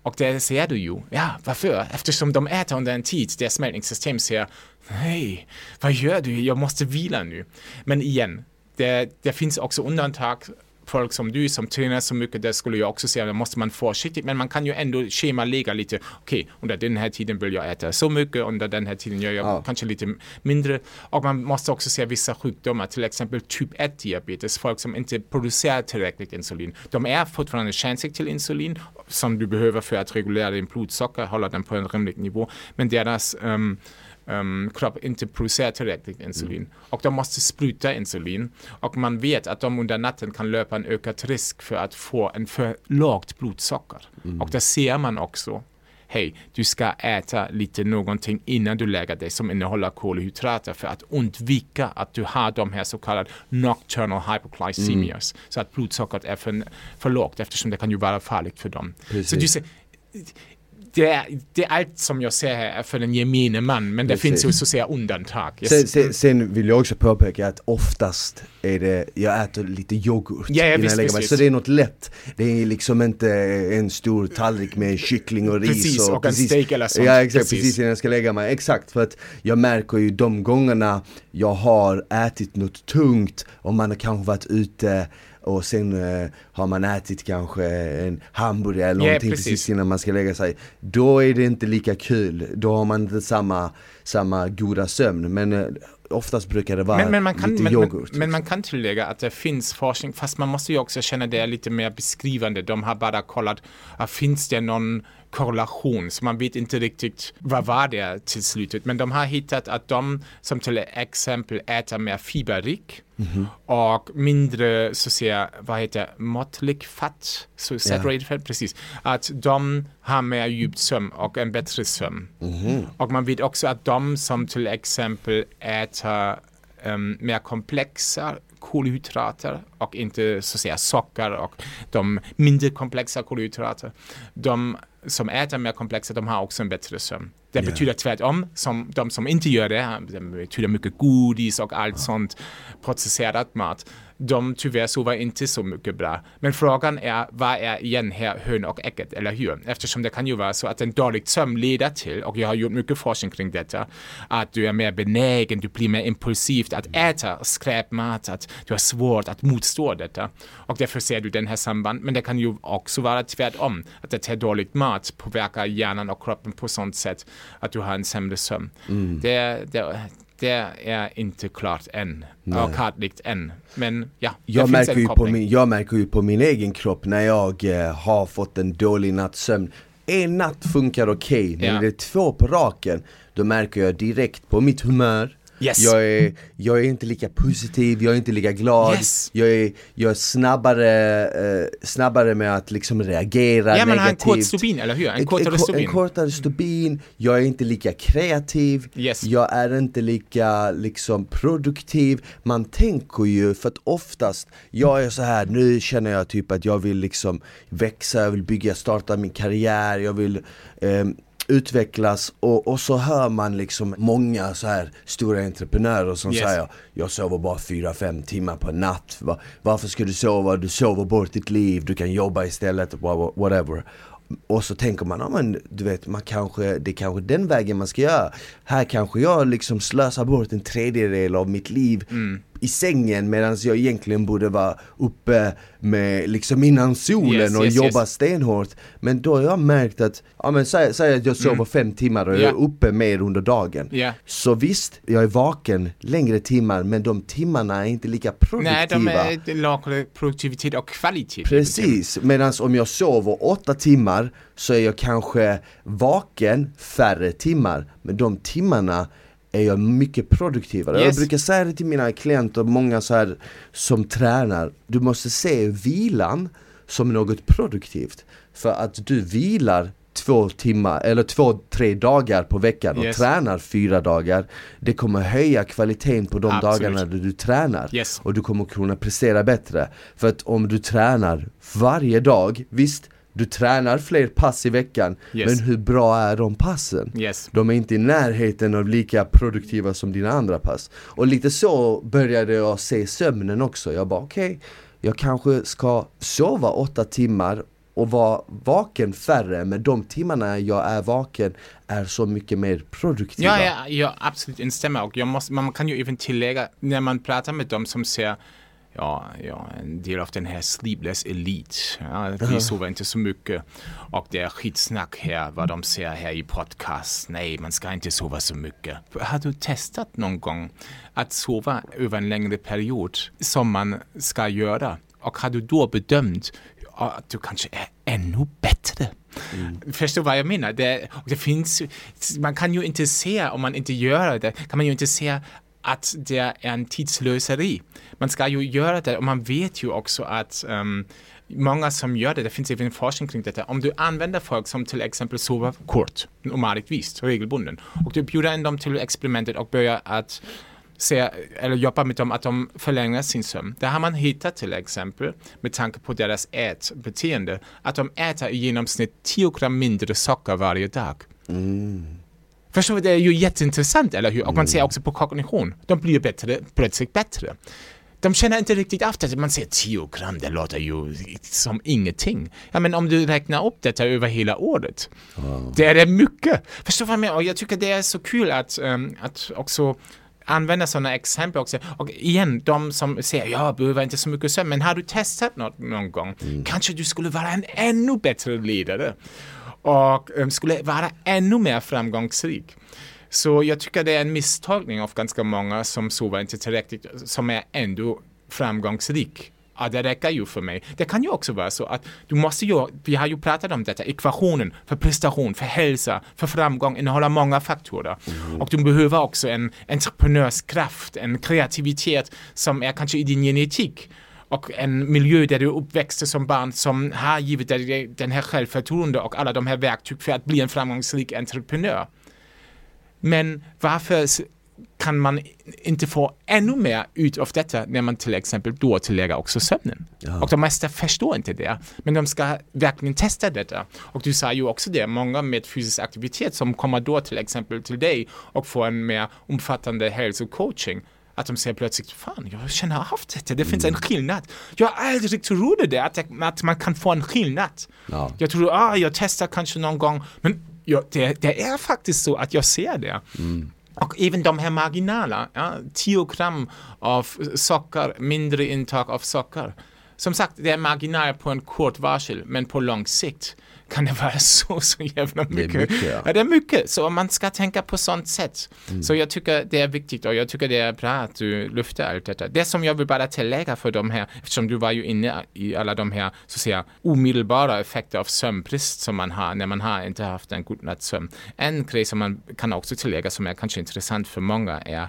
Och det ser du ju. Ja, varför? Eftersom de äter under en tid, deras smältningssystem säger nej, vad gör du? Jag måste vila nu. Men igen, det, det finns också undantag folk som du som tränar så mycket, det skulle jag också säga, det måste man försiktigt, men man kan ju ändå schemalägga lite, okej, okay, under den här tiden vill jag äta så mycket, under den här tiden gör jag ja. kanske lite mindre. Och man måste också se vissa sjukdomar, till exempel typ 1 diabetes, folk som inte producerar tillräckligt insulin. De är fortfarande känsliga till insulin som du behöver för att reglera din blodsocker, hålla den på en rimlig nivå, men deras um, um, kropp inte producerar tillräckligt insulin. Mm. Och de måste spruta insulin. Och man vet att de under natten kan löpa en ökad risk för att få en för lågt blodsocker. Mm. Och det ser man också hej, du ska äta lite någonting innan du lägger dig som innehåller kolhydrater för att undvika att du har de här så kallade nocturnal hypoglycemias. Mm. Så att blodsockret är för, för lågt eftersom det kan ju vara farligt för dem. Precis. Så du ser, det är, det är allt som jag ser här för den gemene man, men det Precis. finns ju så säga undantag. Yes. Sen, sen, sen, vill jag också påpeka att oftast är det, jag äter lite yoghurt ja, ja, visst, visst, Så det är något lätt. Det är liksom inte en stor tallrik med kyckling och ris. Precis, och, och precis, en steak eller sånt. Ja exakt, precis. precis innan jag ska lägga mig. Exakt, för att jag märker ju de gångerna jag har ätit något tungt och man har kanske varit ute och sen eh, har man ätit kanske en hamburgare eller någonting yeah, precis. precis innan man ska lägga sig. Då är det inte lika kul, då har man inte samma, samma goda sömn. Men eh, oftast brukar det vara men, men man kan, lite men, yoghurt. Men, men, man kan tillägga att det finns forskning, fast man måste ju också känna det är lite mer beskrivande. De har bara kollat, uh, finns det någon korrelation, så man vet inte riktigt vad var det till slutet. Men de har hittat att de som till exempel äter mer fiberrik mm -hmm. och mindre, så säga, vad heter måttlig fett, så saturated yeah. fat, precis, att de har mer djupt sömn och en bättre sömn. Mm -hmm. Och man vet också att de som till exempel äter um, mer komplexa kolhydrater och inte så att säga socker och de mindre komplexa kolhydrater. De som äter mer komplexa, de har också en bättre sömn. Det yeah. betyder tvärtom, som de som inte gör det, det betyder mycket godis och allt sånt processerat mat de tyvärr sover inte så mycket bra. Men frågan är, vad är igen här hön och ägget, eller hur? Eftersom det kan ju vara så att en dålig sömn leder till, och jag har gjort mycket forskning kring detta, att du är mer benägen, du blir mer impulsivt att äta skräpmat, att du har svårt att motstå detta. Och därför ser du den här samband. Men det kan ju också vara tvärtom, att det här dåligt mat påverkar hjärnan och kroppen på sånt sätt att du har en sämre sömn. Mm. Det, det, det är inte klart än Nej. och kartlagt än. Men ja, jag märker, ju på min, jag märker ju på min egen kropp när jag eh, har fått en dålig nattsömn. En natt funkar okej, okay, men ja. det är två på raken, då märker jag direkt på mitt humör Yes. Jag, är, jag är inte lika positiv, jag är inte lika glad, yes. jag, är, jag är snabbare, eh, snabbare med att liksom reagera ja, negativt. Ja en kort stubin, eller hur? En kortare stubin. En kortare stubin, jag är inte lika kreativ, yes. jag är inte lika liksom produktiv. Man tänker ju, för att oftast, jag är så här nu känner jag typ att jag vill liksom växa, jag vill bygga, starta min karriär, jag vill eh, utvecklas och, och så hör man liksom många så här stora entreprenörer som yes. säger Jag sover bara 4-5 timmar per natt, varför ska du sova? Du sover bort ditt liv, du kan jobba istället, whatever och så tänker man, ja men du vet, man kanske, det är kanske den vägen man ska göra. Här kanske jag liksom slösar bort en tredjedel av mitt liv mm i sängen medan jag egentligen borde vara uppe med liksom innan solen yes, och yes, jobba yes. stenhårt. Men då har jag märkt att, ja men säg, säg att jag sover mm. fem timmar och yeah. jag är uppe mer under dagen. Yeah. Så visst, jag är vaken längre timmar men de timmarna är inte lika produktiva. Nej, de är lägre produktivitet och kvalitet. Precis, medan om jag sover åtta timmar så är jag kanske vaken färre timmar. Men de timmarna är jag mycket produktivare. Yes. Jag brukar säga det till mina klienter, många så här som tränar, du måste se vilan som något produktivt. För att du vilar två timmar eller två, tre dagar på veckan och yes. tränar fyra dagar Det kommer höja kvaliteten på de Absolut. dagarna du tränar yes. och du kommer kunna prestera bättre För att om du tränar varje dag, visst du tränar fler pass i veckan, yes. men hur bra är de passen? Yes. De är inte i närheten av lika produktiva som dina andra pass. Och lite så började jag se sömnen också. Jag bara okej, okay, jag kanske ska sova åtta timmar och vara vaken färre, men de timmarna jag är vaken är så mycket mer produktiva. Ja, ja, jag absolut instämmer och jag måste, man kan ju även tillägga, när man pratar med dem som ser ja, ja, en del av den här sleepless elite. Ja, vi sover inte så mycket och det är skitsnack här vad de säger här i podcast. Nej, man ska inte sova så mycket. Har du testat någon gång att sova över en längre period som man ska göra? Och har du då bedömt att du kanske är ännu bättre. Mm. Förstår vad jag menar? Det, det finns, man kan ju inte se, om man inte gör det, kan man ju inte se att det är en tidslöseri. Man ska ju göra det och man vet ju också att um, många som gör det, det finns även forskning kring detta, om du använder folk som till exempel sover kort, normalvis, regelbunden, och du bjuder in dem till experimentet och börjar att se, eller jobba med dem att de förlänger sin sömn. Där har man hittat till exempel, med tanke på deras ätbeteende, att de äter i genomsnitt 10 gram mindre socker varje dag. Mm. Förstår du? Det är ju jätteintressant, eller hur? Och man ser mm. också på kognition. De blir bättre, plötsligt bättre. De känner inte riktigt av det. Man säger 10 gram, det låter ju som ingenting. Ja, men om du räknar upp detta över hela året, wow. det är det mycket. Förstår du vad jag menar? Och jag tycker det är så kul att, um, att också använda sådana exempel också. Och igen, de som säger jag behöver inte så mycket sömn, men har du testat något någon gång? Mm. Kanske du skulle vara en ännu bättre ledare och um, skulle vara ännu mer framgångsrik. Så jag tycker det är en misstolkning av ganska många som sover inte tillräckligt, som är ändå framgångsrik. Ja, det räcker ju för mig. Det kan ju också vara så att du måste ju, vi har ju pratat om detta, ekvationen för prestation, för hälsa, för framgång innehåller många faktorer. Mm. Och du behöver också en entreprenörskraft, en kreativitet som är kanske i din genetik och en miljö där du uppväxte som barn som har givit dig den här självförtroende och alla de här verktyg för att bli en framgångsrik entreprenör. Men varför kan man inte få ännu mer ut av detta när man till exempel då tillägger också sömnen. Ja. Och de flesta förstår inte det, men de ska verkligen testa detta. Och du sa ju också det, många med fysisk aktivitet som kommer då till exempel till dig och får en mer omfattande hälsocoaching att de säger plötsligt, fan, jag känner av detta, det finns mm. en skillnad. Jag har aldrig trott det, att, att man kan få en skillnad. Ja. Jag tror, ah, jag testar kanske någon gång, men ja, det, det, är faktiskt så att jag ser det. Mm. Och även de här marginala, ja, 10 gram av socker, mindre intag av socker. Som sagt, det är marginal på en kort varsel, men på lång sikt kan det vara (laughs) så, så jävla mycket. Det är mycket, ja. ja. det är mycket. Så man ska tänka på sånt sätt. Mm. Så jag tycker det är viktigt och jag tycker det är bra att du lyfter allt detta. Det som jag vill bara tillägga för de här, eftersom du var ju inne i alla de här så att säga omedelbara effekter av sömnbrist som man har när man har inte haft en god natts sömn. En grej som man kan också tillägga som är kanske intressant för många är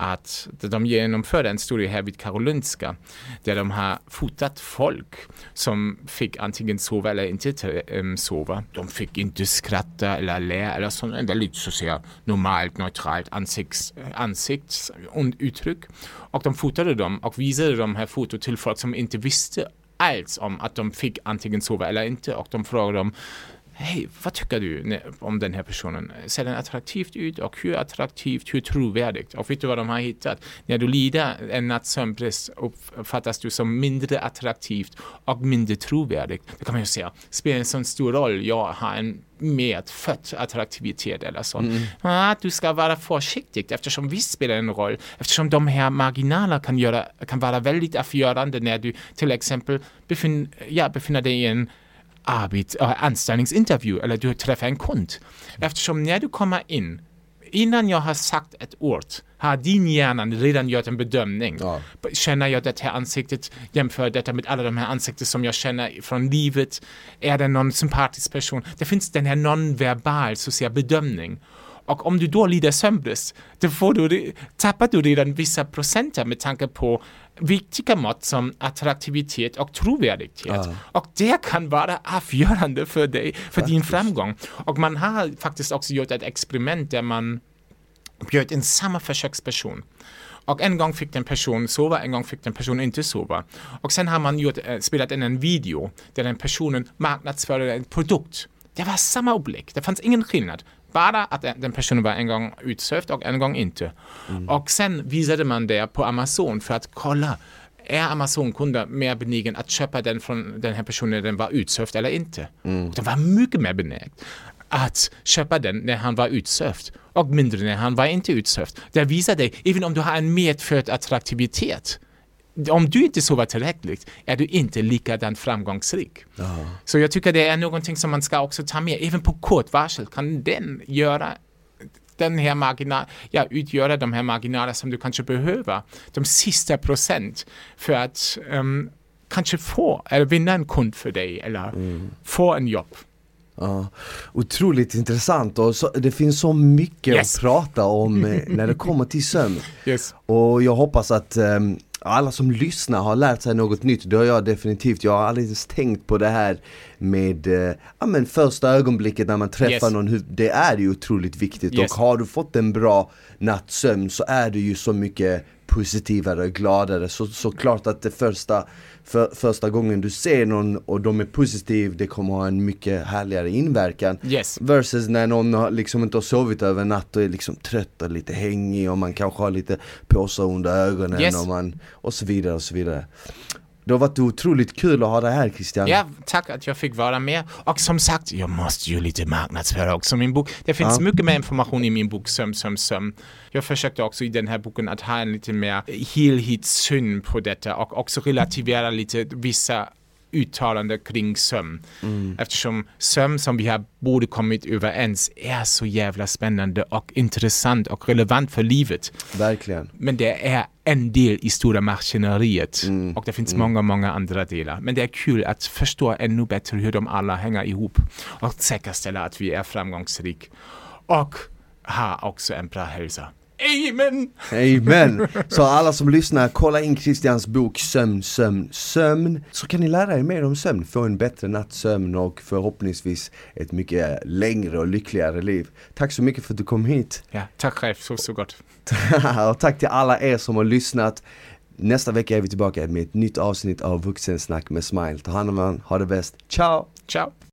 att de genomförde en studie här vid Karolinska där de har fotat folk som fick antingen sova eller inte ehm, sova. De fick inte skratta eller le eller sånt, en väldigt så säga, normalt, neutralt ansikts, ansiktsuttryck. Och de fotade dem och visade de här fotot till folk som inte visste alls om att de fick antingen sova eller inte och de frågade dem hej, vad tycker du om den här personen? Ser den attraktivt ut och hur attraktivt, hur trovärdigt? Och vet du vad de har hittat? När du lider en natts sömnbrist uppfattas du som mindre attraktivt och mindre trovärdigt. Det kan man ju säga, spelar en så stor roll, jag har en medfödd attraktivitet eller så. Mm. Ah, du ska vara försiktig eftersom visst spelar en roll, eftersom de här marginalerna kan, göra, kan vara väldigt avgörande när du till exempel befin, ja, befinner dig i en arbets, äh, anställningsintervju eller du träffar en kund. Eftersom när du kommer in, innan jag har sagt ett ord, har din hjärna redan gjort en bedömning. Ja. Känner jag det här ansiktet, jämför detta med alla de här ansikten som jag känner från livet. Är det någon sympatisk person? Det finns den här nonverbal social bedömning. Och om du då lider sömnbrist, då får du, tappar du redan vissa procent med tanke på viktiga mått som attraktivitet och trovärdighet. Ah. Och det kan vara avgörande för dig, för faktiskt. din framgång. Och man har faktiskt också gjort ett experiment där man bjöd in samma försöksperson. Och en gång fick den person sova, en gång fick den person inte sova. Och sen har man gjort, äh, spelat in en video där den personen marknadsförde en produkt. Det var samma upplägg, det fanns ingen skillnad. Bara att den personen var en gång utsövd och en gång inte. Mm. Och sen visade man det på Amazon för att kolla är Amazon-kunder mer benägen att köpa den från den här personen när den var utsövd eller inte? Mm. De var mycket mer benägna att köpa den när han var utsövd och mindre när han var inte utsövd. Det visar dig, även om du har en medfödd attraktivitet, om du inte sover tillräckligt är du inte likadant framgångsrik. Aha. Så jag tycker det är någonting som man ska också ta med. Även på kort varsel kan den göra den här marginal, ja, utgöra de här marginaler som du kanske behöver. De sista procent för att um, kanske få eller vinna en kund för dig eller få en jobb. Ja, otroligt intressant och så, det finns så mycket Yes. att prata om eh, när det (laughs) kommer till sömn. Yes. Och jag hoppas att ehm, alla som lyssnar har lärt sig något nytt, det har jag definitivt. Jag har aldrig ens tänkt på det här med eh, ja, men första ögonblicket när man träffar Yes. någon, det är ju otroligt viktigt Yes. och har du fått en bra nattsömn så är du ju så mycket positivare och gladare. Så, så klart att det första, för, första gången du ser någon och de är positiv, det kommer ha en mycket härligare inverkan. Yes. Versus när någon har liksom inte har sovit över natt och är liksom trött och lite hängig och man kanske har lite påsar under ögonen Yes. och, man, och så vidare och så vidare. Det har varit otroligt kul att ha dig här Christian. Ja, tack att jag fick vara med. Och som sagt, jag måste ju lite marknadsföra också min bok. Det finns Ja. mycket mer information i min bok Sömn, sömn, sömn. Jag försökte också i den här boken att ha en lite mer helhetssyn på detta och också relativera lite vissa uttalanden kring sömn. Eftersom sömn som vi har borde kommit överens är så jävla spännande och intressant och relevant för livet. Verkligen. Men det är en del i stora maskineriet och det finns många, många andra delar. Men det är kul att förstå ännu bättre hur de alla hänger ihop och säkerställa att vi är framgångsrik och har också en bra hälsa. Amen! Amen! Så alla som lyssnar, kolla in Christians bok Sömn, sömn, sömn. Så kan ni lära er mer om sömn, få en bättre nattsömn och förhoppningsvis ett mycket längre och lyckligare liv. Tack så mycket för att du kom hit. Ja, tack själv, så, så gott. (laughs) och tack till alla er som har lyssnat. Nästa vecka är vi tillbaka med ett nytt avsnitt av Vuxensnack med Smile. Ta hand om varandra, ha det bäst. Ciao! Ciao!